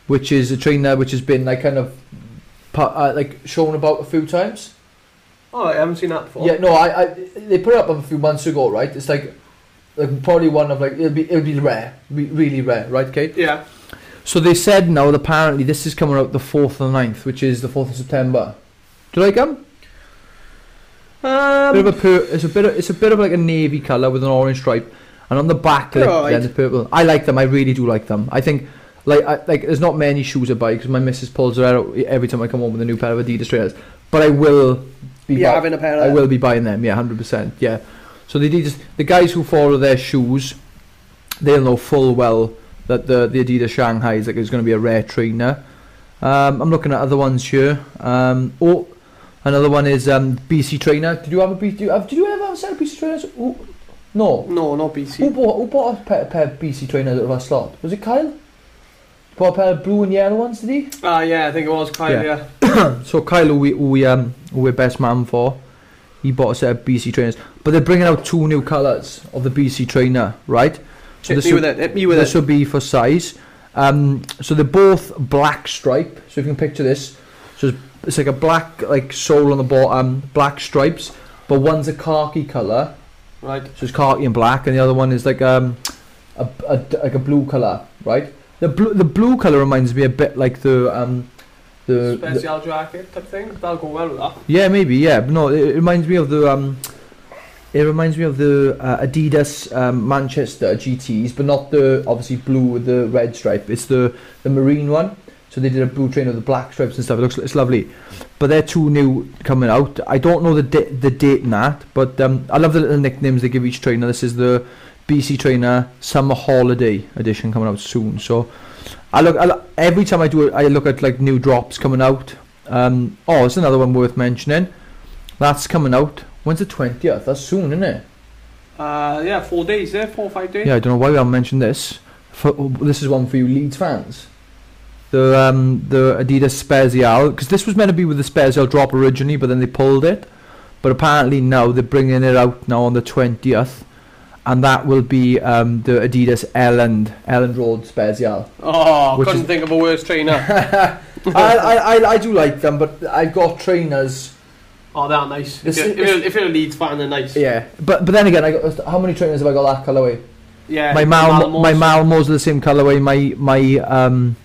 S2: which is a trainer which has been like kind of uh, like shown about a few times.
S3: Oh, I haven't seen that before.
S2: Yeah. No, I, I they put it up a few months ago. Right. It's like like probably one of like it'll be it'll be rare, re- really rare. Right, Kate.
S3: Yeah.
S2: So they said now that apparently this is coming out the 4th and 9th, which is the 4th of September. Do you like them?
S3: Um,
S2: bit of a pur- it's a bit of, it's a bit of like a navy colour with an orange stripe, and on the back like, then the purple. I like them. I really do like them. I think like I, like there's not many shoes I buy because my missus pulls her out every time I come home with a new pair of Adidas trainers. But I will be
S3: yeah,
S2: buy-
S3: having a pair of
S2: I will be buying them. Yeah, hundred percent. Yeah. So the Adidas, the guys who follow their shoes, they'll know full well that the the Adidas Shanghai is like is going to be a rare trainer. Um, I'm looking at other ones here. Um, oh, another one is um, BC Trainer. Did you have a BC? Did you, have, did you ever have a set of BC trainers? Oh, no.
S3: No, not
S2: Who
S3: BC.
S2: bought, who bought a pair, pair of BC trainers out of our slot? Was it Kyle? Bought a pair of blue and yellow ones, did he?
S3: Ah, yeah, I think it was Kyle.
S2: Yeah.
S3: Yeah.
S2: So Kyle, who we, who we um, who we're best man for, he bought a set of BC trainers. But they're bringing out two new colours of the BC trainer, right? So
S3: Hit
S2: this
S3: me
S2: will,
S3: with it. Hit me with
S2: this
S3: it.
S2: will be for size. Um, so they're both black stripe. So if you can picture this, so it's, it's like a black like sole on the bottom, black stripes, but one's a khaki colour,
S3: Right.
S2: so it's khaki and black, and the other one is like um, a, a like a blue color, right? The blue the blue color reminds me a bit like the um, the, the
S3: Special jacket type thing. That'll go well with that.
S2: yeah maybe yeah, but no, it, it reminds me of the um, it reminds me of the uh, Adidas um, Manchester GTS, but not the obviously blue with the red stripe. It's the the marine one. So they did a blue train with the black stripes and stuff. It looks it's lovely, but they're two new coming out. I don't know the da- the date in that, but um, I love the little nicknames they give each trainer. This is the BC Trainer Summer Holiday Edition coming out soon. So I look, I look every time I do it, I look at like new drops coming out. Um, oh, it's another one worth mentioning. That's coming out. When's the twentieth? That's soon, isn't it?
S3: Uh, yeah, four days there, four or five days.
S2: Yeah, I don't know why we haven't mentioned this. For, this is one for you Leeds fans. The um, the Adidas Spezial, because this was meant to be with the Spezial drop originally, but then they pulled it. But apparently now they're bringing it out now on the twentieth, and that will be um, the Adidas Elland Elland Road Spezial.
S3: Oh, couldn't
S2: is-
S3: think of a worse trainer.
S2: I, I, I I do like them, but I've got trainers.
S3: oh, they're nice. If you're, if, you're, if you're a Leeds fan, they're nice.
S2: Yeah, but but then again, I got how many trainers have I got that colourway?
S3: Yeah,
S2: my Mal
S3: Malmos.
S2: my Malmos are the same colourway. My my um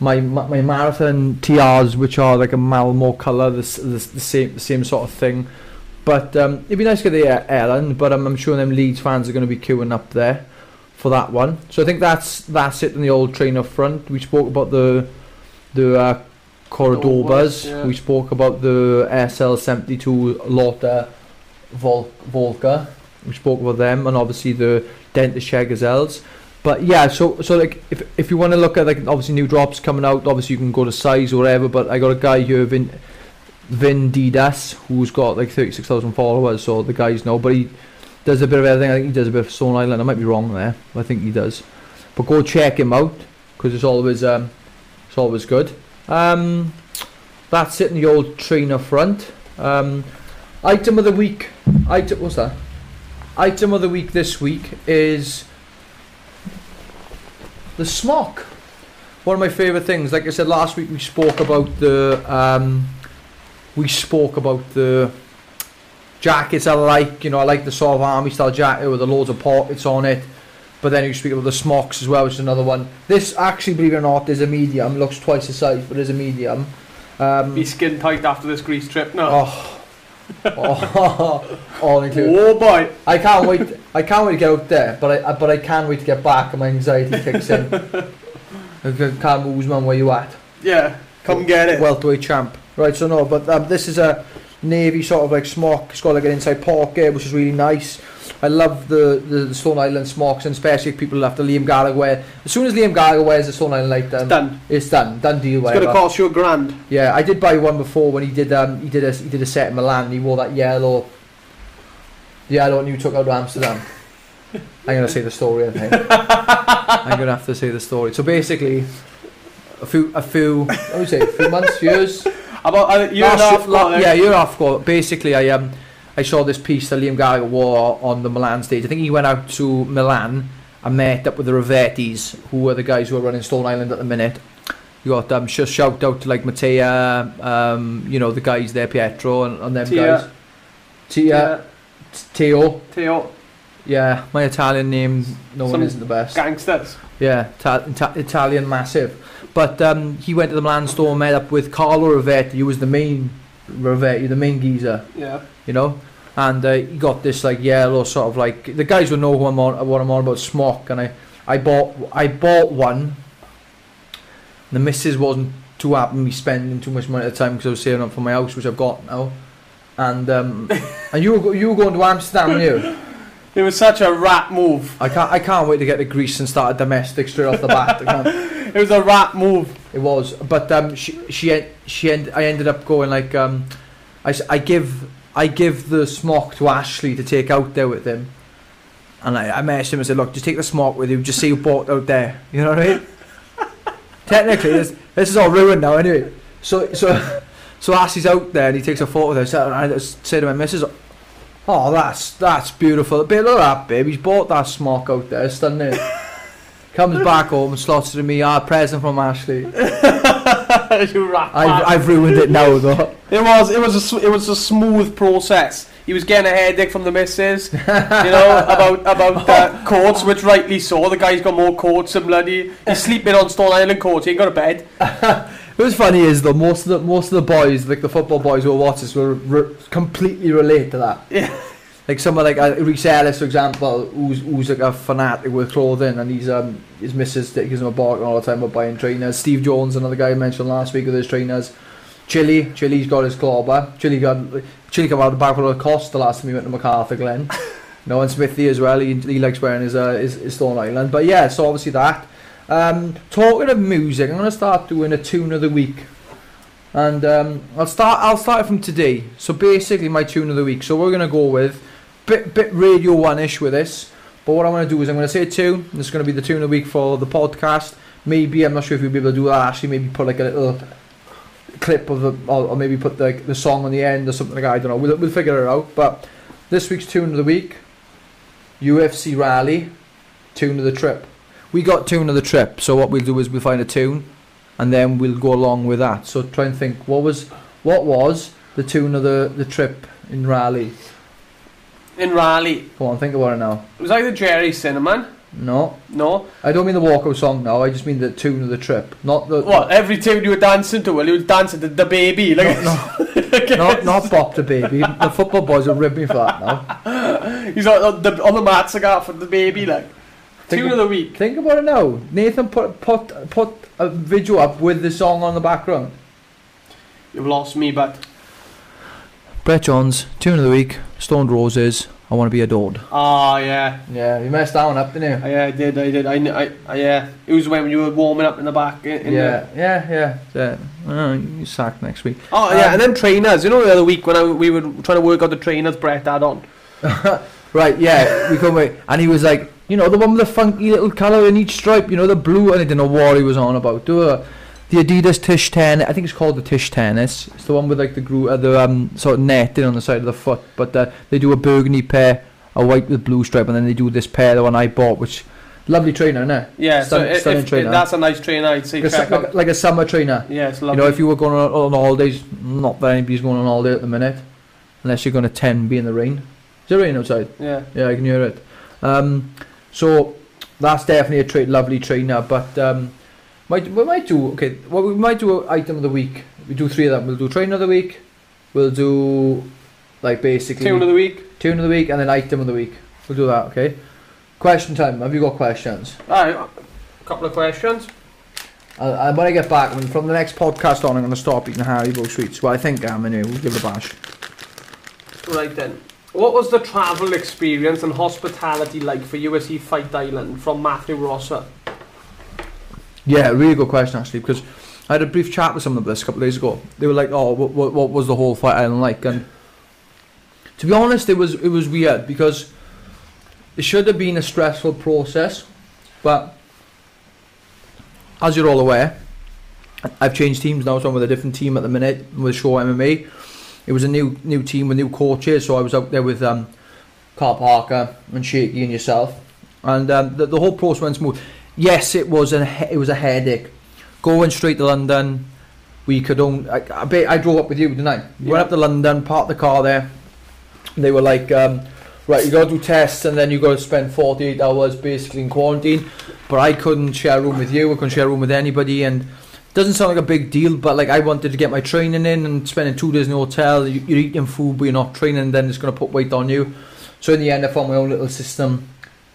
S2: my my, marathon TRs, which are like a Malmo color, the, the, the same the same sort of thing. But um, it'd be nice to get the Ellen. But um, I'm sure them Leeds fans are going to be queuing up there for that one. So I think that's that's it in the old trainer front. We spoke about the the uh, Cordobas.
S3: yeah.
S2: We spoke about the SL72 Lotta Vol- Volca. We spoke about them, and obviously the Dentist Share Gazelles. But yeah, so so like if if you want to look at like obviously new drops coming out, obviously you can go to size or whatever. But I got a guy here, Vin Vin Didas, who's got like thirty six thousand followers, so the guys know. But he does a bit of everything. I think he does a bit of Stone Island. I might be wrong there, I think he does. But go check him out because it's always um it's always good. Um, that's it in the old trainer front. Um, item of the week. Item what's that? Item of the week this week is the smock. One of my favourite things. Like I said last week, we spoke about the um, we spoke about the jackets I like. You know, I like the sort of army style jacket with the loads of pockets on it. But then you speak about the smocks as well, which is another one. This actually, believe it or not, is a medium. Looks twice the size, but is a medium. Um,
S3: Be skin tight after this Greece trip. No.
S2: oh, oh, all included.
S3: Oh boy.
S2: I can't wait. I can't wait to get out there, but I, I but I can't wait to get back, and my anxiety kicks in. I ca- can't move, man. Where you at?
S3: Yeah. Come get it.
S2: Welterweight champ. Right. So no, but um, this is a navy sort of like smock. It's got like an inside pocket, which is really nice. I love the, the, the Stone Island smocks, and especially people after Liam Gallagher wear. As soon as Liam Gallagher wears the Stone Island light, um,
S3: Done.
S2: it's done. Done deal.
S3: It's gonna cost you a grand.
S2: Yeah, I did buy one before when he did um he did a he did a set in Milan and he wore that yellow yellow one you took out to Amsterdam. I'm gonna say the story. I think I'm gonna have to say the story. So basically, a few, a few, what would you say, a few months, years,
S3: About a year and a half
S2: la- yeah, year off ago. Basically, I um, I saw this piece that Liam Gallagher wore on the Milan stage. I think he went out to Milan and met up with the Rivettis, who are the guys who are running Stone Island at the minute. You got um, just shout out to like Matea, um, you know the guys there, Pietro, and, and them
S3: Tia.
S2: guys. Tia, Teo,
S3: Teo,
S2: yeah, my Italian name, no
S3: Some
S2: one isn't the best.
S3: gangsters.
S2: Yeah, ta- Ita- Italian massive. But um, he went to the Milan store, met up with Carlo Rivetti, who was the main Rivetti, the main geezer,
S3: Yeah.
S2: You know. And uh, he got this like yellow sort of like the guys would know who I'm on, what I'm on about smock, and I, I bought I bought one. The missus wasn't too happy me spending too much money at the time because I was saving up for my house, which I've got now. And um, and you were you were going to Amsterdam, weren't you?
S3: It was such a rat move.
S2: I can't I can't wait to get to Greece and start a domestic straight off the bat.
S3: It was a rat move.
S2: It was, but um, she she she end, I ended up going like um, I, I give I give the smock to Ashley to take out there with him, and I, I messaged him and said, look, just take the smock with you, just say you bought out there. You know what I mean? Technically, this this is all ruined now anyway. So so so Ashley's out there and he takes a photo of. So I say to my missus, oh that's that's beautiful. Babe, look at that, babe. He's bought that smock out there, stunning. Comes back home and slots it to me, ah, present from Ashley.
S3: you rat.
S2: I've. I've ruined it now though.
S3: It was it was a it was a smooth process. He was getting a headache from the missus, you know, about about uh, courts, which rightly so. The guy's got more courts than bloody. He's sleeping on Stone Island courts. He ain't got a bed.
S2: It was funny is though most of the most of the boys, like the football boys who were watching this, will re- completely relate to that.
S3: Yeah.
S2: Like someone like uh, Reece Ellis, for example, who's who's like a fanatic with clothing, and he's um his missus that gives him a bark all the time about buying trainers. Steve Jones, another guy I mentioned last week with his trainers. Chili, Chili's got his clobber. Chili got Chili came out of the back with a cost the last time he went to McArthurGlen. no, and Smithy as well. He, he likes wearing his, uh, his his Stone Island. But yeah, so obviously that. Um, talking of music, I'm gonna start doing a tune of the week, and um, I'll start. I'll start it from today. So basically, my tune of the week. So we're gonna go with bit bit radio one ish with this. But what I'm gonna do is I'm gonna say a tune. This is gonna be the tune of the week for the podcast. Maybe I'm not sure if you'll be able to do that. Actually, maybe put like a little clip of the, or, or maybe put the, the song on the end or something like that. I don't know. We'll, we'll figure it out. But this week's tune of the week, UFC Raleigh, tune of the trip. We got tune of the trip. So what we'll do is we'll find a tune, and then we'll go along with that. So try and think what was what was the tune of the, the trip in Raleigh.
S3: In Raleigh,
S2: Go on, think about it now.
S3: it was either Gerry Cinnamon.
S2: No,
S3: No.
S2: I don't mean the walkout song now. I just mean the tune of the trip, not the
S3: What? Every tune you were dancing to, well, you were dancing to the baby. Like, No,
S2: not not Bop the baby. The football boys will rib me for that now.
S3: he's on, on the on the I got for the baby. Like,
S2: Think
S3: tune of the week.
S2: Think about it now. Nathan put put put a video up with the song on the background.
S3: You've lost me, but
S2: Brett Johns, tune of the week, Stone Roses, I want to be adored.
S3: ah, yeah,
S2: Yeah, you messed that one up, didn't you?
S3: yeah, I did, I did, I, I, I yeah. It was when you were warming up in the back. In, in
S2: yeah, yeah, yeah, yeah. Uh, you sacked next week.
S3: Oh yeah,
S2: Um,
S3: and then trainers. You know, the other week when I, we were trying to work out the trainers Brett had on.
S2: Right, yeah, we come wait, and he was like, you know, the one with the funky little colour in each stripe, you know, the blue, and I didn't know what he was on about. Do a, the Adidas Tish Ten, I think it's called the Tischtennis. It's the one with like the gro- uh, the um sort of netting on the side of the foot, but uh, they do a burgundy pair, a white with blue stripe, and then they do this pair, the one I bought, which lovely trainer, isn't it?
S3: Yeah,
S2: Stun-
S3: so if,
S2: stunning
S3: if,
S2: trainer.
S3: that's a nice trainer, I'd say
S2: Like a,
S3: check
S2: su-
S3: out.
S2: like, like a summer trainer.
S3: Yeah, it's lovely.
S2: You know, if you were going on, on holidays, not that anybody's going on holiday at the minute, unless you're going to 10 be in the rain. Is it rain outside?
S3: yeah,
S2: Yeah, I can hear it. Um, so that's definitely a tra- lovely trainer, but um, might we might do okay. Well, we might do an item of the week. We do three of them. We'll do trainer of the week. We'll do like basically
S3: tune of the week.
S2: tune of the week and then item of the week. We'll do that. Okay. Question time. Have you got questions?
S3: Alright, a couple of questions.
S2: Uh, uh, when I get back, when, from the next podcast on, I'm going to stop eating Haribo sweets. Well, I think I am anyway. We'll give it a bash.
S3: Right then. What was the travel experience and hospitality like for UFC Fight Island from Matthew Rosser?
S2: Yeah, really good question actually because I had a brief chat with someone about this a couple of days ago. They were like, "Oh, what, what, what was the whole fight island like?" And to be honest, it was it was weird because it should have been a stressful process, but as you're all aware, I've changed teams now, so I'm with a different team at the minute with Show MMA. It was a new new team with new coaches, so I was out there with um, Carl Parker and Shaky and yourself, and um, the, the whole process went smooth. Yes, it was a it was a headache. Going straight to London, we could only. I, I, ba- I drove up with you, didn't I? We
S3: Yeah.
S2: Went up to London, parked the car there. They were like, um, right, you got to do tests, and then you got to spend 48 hours basically in quarantine. But I couldn't share a room with you. I couldn't share a room with anybody, and doesn't sound like a big deal, but like I wanted to get my training in and spending two days in the hotel. You, you're eating food, but you're not training. Then it's going to put weight on you. So in the end, I found my own little system.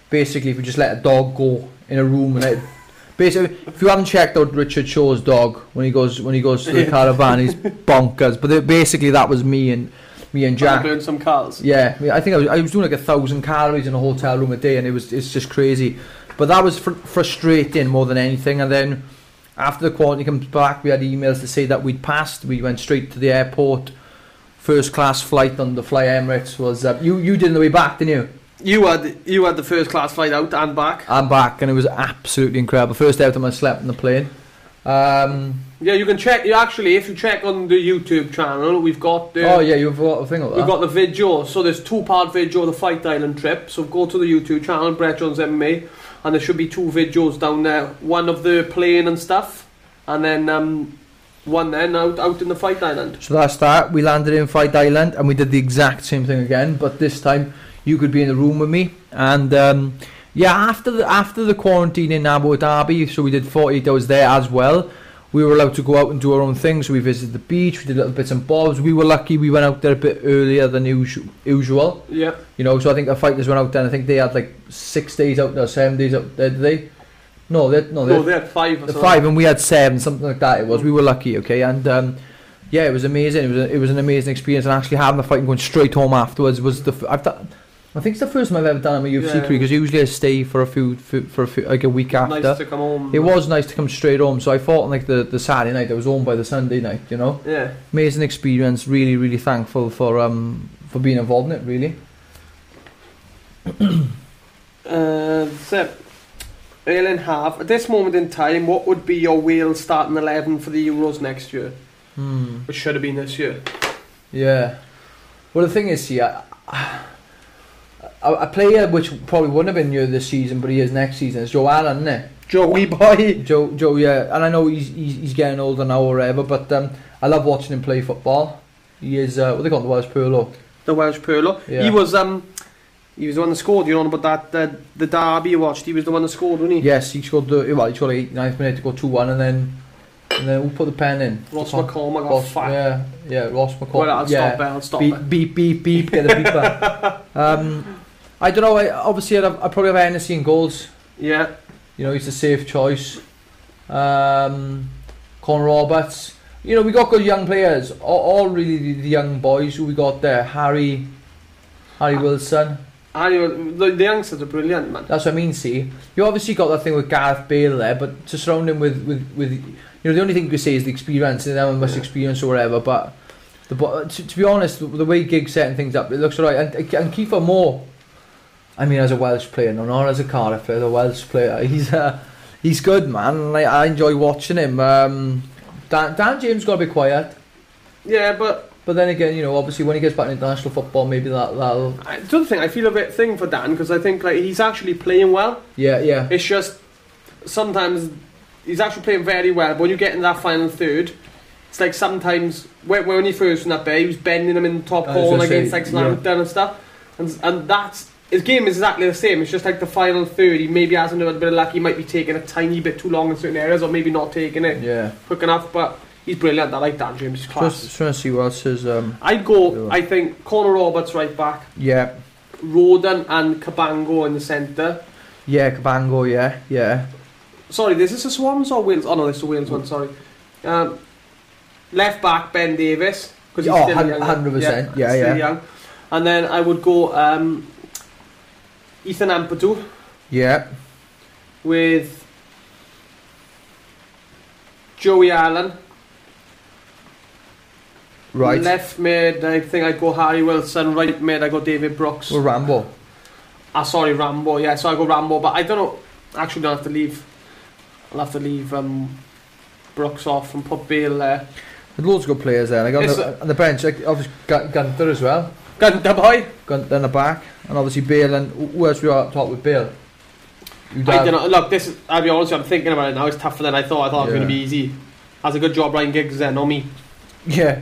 S2: Basically, if you just let a dog go in a room and it, basically, if you haven't checked out Richard Shaw's dog when he goes when he goes to the caravan, he's bonkers. But they- basically, that was me and me and
S3: Jack.
S2: Jack.
S3: burn some cars.
S2: Yeah, I, I think I was, I was doing like a thousand calories in a hotel room a day, and it was it's just crazy. But that was fr- frustrating more than anything. And then after the quarantine comes back, we had emails to say that we'd passed. We went straight to the airport. First class flight on the Fly Emirates was uh, you. You did on the way back, didn't you?
S3: You had you had the first class flight out and back.
S2: I'm back, and it was absolutely incredible. First ever time I slept in the plane. Um,
S3: Yeah, you can check. You actually, if you check on the YouTube channel, we've got the
S2: oh yeah, you've got a thing of that.
S3: we've got the video. So there's two part video of the Fight Island trip. So go to the YouTube channel, Brett Johns MMA, and there should be two videos down there. One of the plane and stuff, and then um, one then out out in the Fight Island.
S2: So that's that. We landed in Fight Island and we did the exact same thing again, but this time you could be in the room with me. And um, yeah, after the after the quarantine in Abu Dhabi, so we did 48 hours there as well. We were allowed to go out and do our own things. So we visited the beach, we did little bits and bobs. We were lucky we went out there a bit earlier than usu- usual.
S3: Yeah,
S2: You know, so I think the fighters went out there. I think they had like six days out there, seven days out there. Did they? No, they no, they
S3: no, they had five or
S2: five and we had seven, something like that. It was. We were lucky, okay, and um, yeah, it was amazing. It was a, it was an amazing experience, and actually having the fight and going straight home afterwards was the. I've done. I think it's the first time I've ever done a UFC
S3: Yeah.
S2: crew because usually I stay for a few for, for a few, like a week after.
S3: Nice to come home.
S2: It was nice to come straight home, so I thought on like the, the Saturday night I was home by the Sunday night. You know,
S3: Yeah.
S2: amazing experience. Really, really thankful for um for being involved in it. Really.
S3: Uh, so, Erling Half. At this moment in time, what would be your wheel starting eleven for the Euros next year?
S2: Hmm.
S3: Which should have been this year.
S2: Yeah. Well, the thing is, see, I, a, a player which probably wouldn't have been new this season, but he is next season, is Joe Allen, isn't it?
S3: Joey boy.
S2: Joe, Joe, yeah, and I know he's he's, he's getting older now or whatever, but um, I love watching him play football. He is uh, what they call the Welsh Pirlo.
S3: The Welsh Pirlo.
S2: Yeah.
S3: He was um he was the one that scored, you know about that the, the derby you watched, he was the one that scored, wasn't he?
S2: Yes, he scored the well, he scored the 89th minute to go two one, and then and then who put the pen in?
S3: Ross McCormack got
S2: Ross,
S3: fat.
S2: yeah, yeah, Ross McCormack.
S3: Well, I'll
S2: yeah.
S3: stop there, I'll stop
S2: beep,
S3: there.
S2: beep, beep, beep, get the beeper. um, I don't know. I, obviously, I'd, have, I'd probably have Hennessy in goals.
S3: Yeah.
S2: You know, he's a safe choice. Um, Con Roberts. You know, we got good young players. All, all really the, the young boys who we got there. Harry, Harry Wilson.
S3: Anyway, the, the youngsters are brilliant, man.
S2: That's what I mean. See, you obviously got that thing with Gareth Bale there, but to surround him with with with, you know, the only thing you could say is the experience and how much
S3: Yeah.
S2: experience or whatever. But the to, to be honest, the, the way Gig's setting things up, it looks alright. And and Kiefer Moore. I mean, as a Welsh player, no, not as a Cardiff player, a Welsh player. He's uh, he's good, man. Like I enjoy watching him. Um, Dan, Dan James got to be quiet,
S3: Yeah, but
S2: but then again, you know, obviously when he gets back to international football, maybe that that'll
S3: I, the other thing, I feel a bit thing for Dan because I think like he's actually playing well.
S2: yeah yeah
S3: It's just sometimes he's actually playing very well, but when you get in that final third, it's like sometimes when, when he first went up there, he was bending them in the top
S2: I was
S3: corner
S2: gonna say,
S3: against like Slamton and stuff, and and that's his game is exactly the same. It's just like the final third, he maybe hasn't had a bit of luck. He might be taking a tiny bit too long in certain areas, or maybe not taking it
S2: yeah.
S3: quick enough. But he's brilliant. I like Dan James. Class.
S2: Just trying to see what else is um
S3: I'd go. I think Connor Roberts right back,
S2: yeah
S3: Rodon and Cabango in the centre.
S2: yeah Cabango yeah yeah
S3: Sorry, this is the Swans or Wales? Oh no, this is the Wales one. Sorry. Um, left back Ben Davies because he's
S2: Oh,
S3: still
S2: hun-
S3: young.
S2: 100%, yeah, yeah.
S3: young. And then I would go um, Ethan Ampadu
S2: yeah
S3: with Joey Allen.
S2: right.
S3: Left mid, I think I'd go Harry Wilson. Right mid, I go David Brooks.
S2: We're Rambo.
S3: Ah, sorry, Rambo. Yeah, so I go Rambo, but I don't know. Actually, don't have to leave. I'll have to leave um, Brooks off and put Bale there.
S2: There's loads of good players there. Like on, the, on the bench, like obviously Gun- Gunter as well.
S3: Gunter boy.
S2: Gunter in the back, and obviously Bale and who else we are up top with Bale?
S3: I don't know. Look, this. Is, I'll be honest. I'm thinking about it now. It's tougher than I thought. I thought it was going to be easy. Has a good job, Ryan Giggs. There, not me.
S2: Yeah,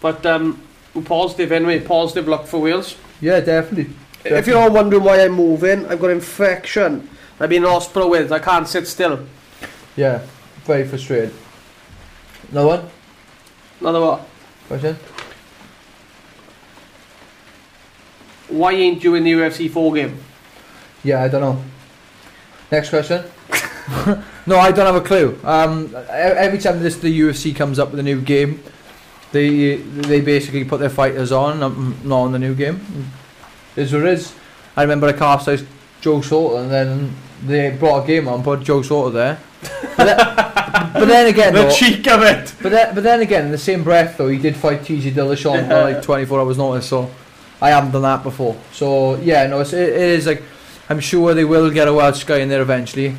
S3: But um, positive anyway. Positive luck for Wales.
S2: yeah, definitely.
S3: If you're all wondering why I'm moving, I've got infection. I've been in hospital with. I can't sit still.
S2: Yeah, very frustrated. Another one?
S3: Another what?
S2: Question?
S3: Why ain't you in the UFC 4 game?
S2: Yeah, I don't know. Next question. no, I don't have a clue. Um, every time this the UFC comes up with a new game, they they basically put their fighters on, um, not on the new game. Is it is. I remember I cast Joe Soto, and then they brought a game on, put Joe Soto there. But then, but then again,
S3: The
S2: though,
S3: cheek of it!
S2: but then, but then again, in the same breath though, he did fight TJ Dillashaw
S3: Yeah.
S2: on like 24 hours notice, so I haven't done that before. So yeah, no, it's, it, it is like I'm sure they will get a Welsh guy in there eventually.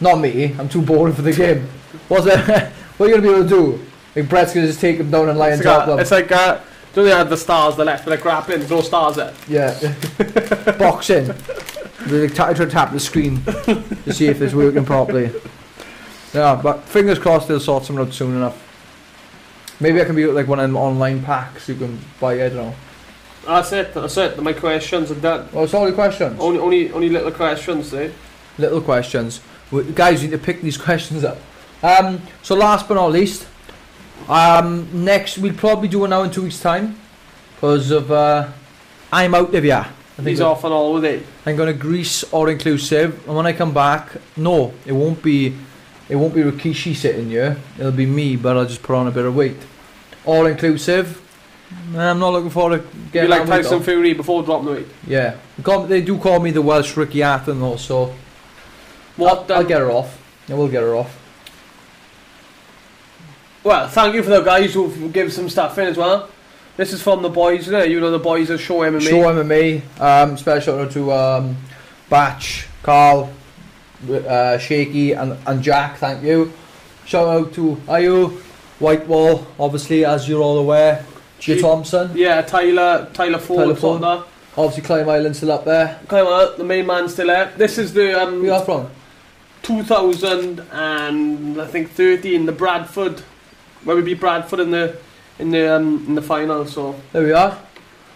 S2: Not me, I'm too boring for the game. What's it? what are you gonna be able to do? Like Brett's gonna just take him down and lie
S3: It's
S2: top
S3: like,
S2: of
S3: it's like uh, do they have the stars, the left, but like grappling, there's no stars there.
S2: Yeah, boxing. They like, try to tap the screen to see if it's working properly. Yeah, but fingers crossed they'll sort something out soon enough. Maybe I can be like one of them online packs you can buy. I don't know.
S3: That's it, that's it. My questions are done.
S2: Oh, it's only questions.
S3: Only, only, only little questions, eh?
S2: Little questions. We, guys, you need to pick these questions up. Um, so last but not least, um, next we'll probably do it now in two weeks' time because of uh, I'm out of here. I think
S3: He's off and all with it.
S2: I'm going to Greece all inclusive, and when I come back, no, it won't be, it won't be Rikishi sitting here. It'll be me, but I'll just put on a bit of weight. All inclusive. I'm not looking forward to getting
S3: like Tyson. Fury before dropping the weight.
S2: Yeah, they, call, they do call me the Welsh Ricky Hatton though, so
S3: What?
S2: I'll, I'll get her off. I will get her off.
S3: Well, thank you for the guys who give some stuff in as well. This is from the boys, it? You know the boys of Show MMA.
S2: Show MMA. Um, special shout out to um, Batch, Carl, uh, Shaky, and, and Jack. Thank you. Shout out to Ayu, Whitewall, obviously, as you're all aware. G
S3: G-
S2: Thompson,
S3: Yeah, Taylor, Taylor Ford,
S2: Tyler
S3: Tyler
S2: Ford. obviously Clay Island still up there.
S3: On, the main man still there. This is the um,
S2: Where are from?
S3: 2000 and I think 13, the Bradford, where we beat Bradford in the in the um, in the final. So
S2: There we are.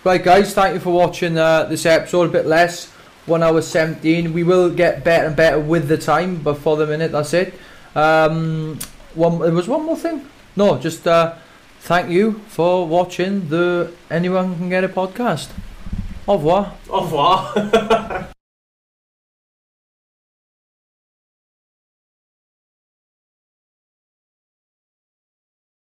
S2: Right, guys, thank you for watching uh, this episode. A bit less, one hour seventeen. We will get better and better with the time, but for the minute, that's it. Um, one, there was one more thing. No, just uh, thank you for watching the Anyone Can Get a podcast. Au revoir.
S3: au revoir.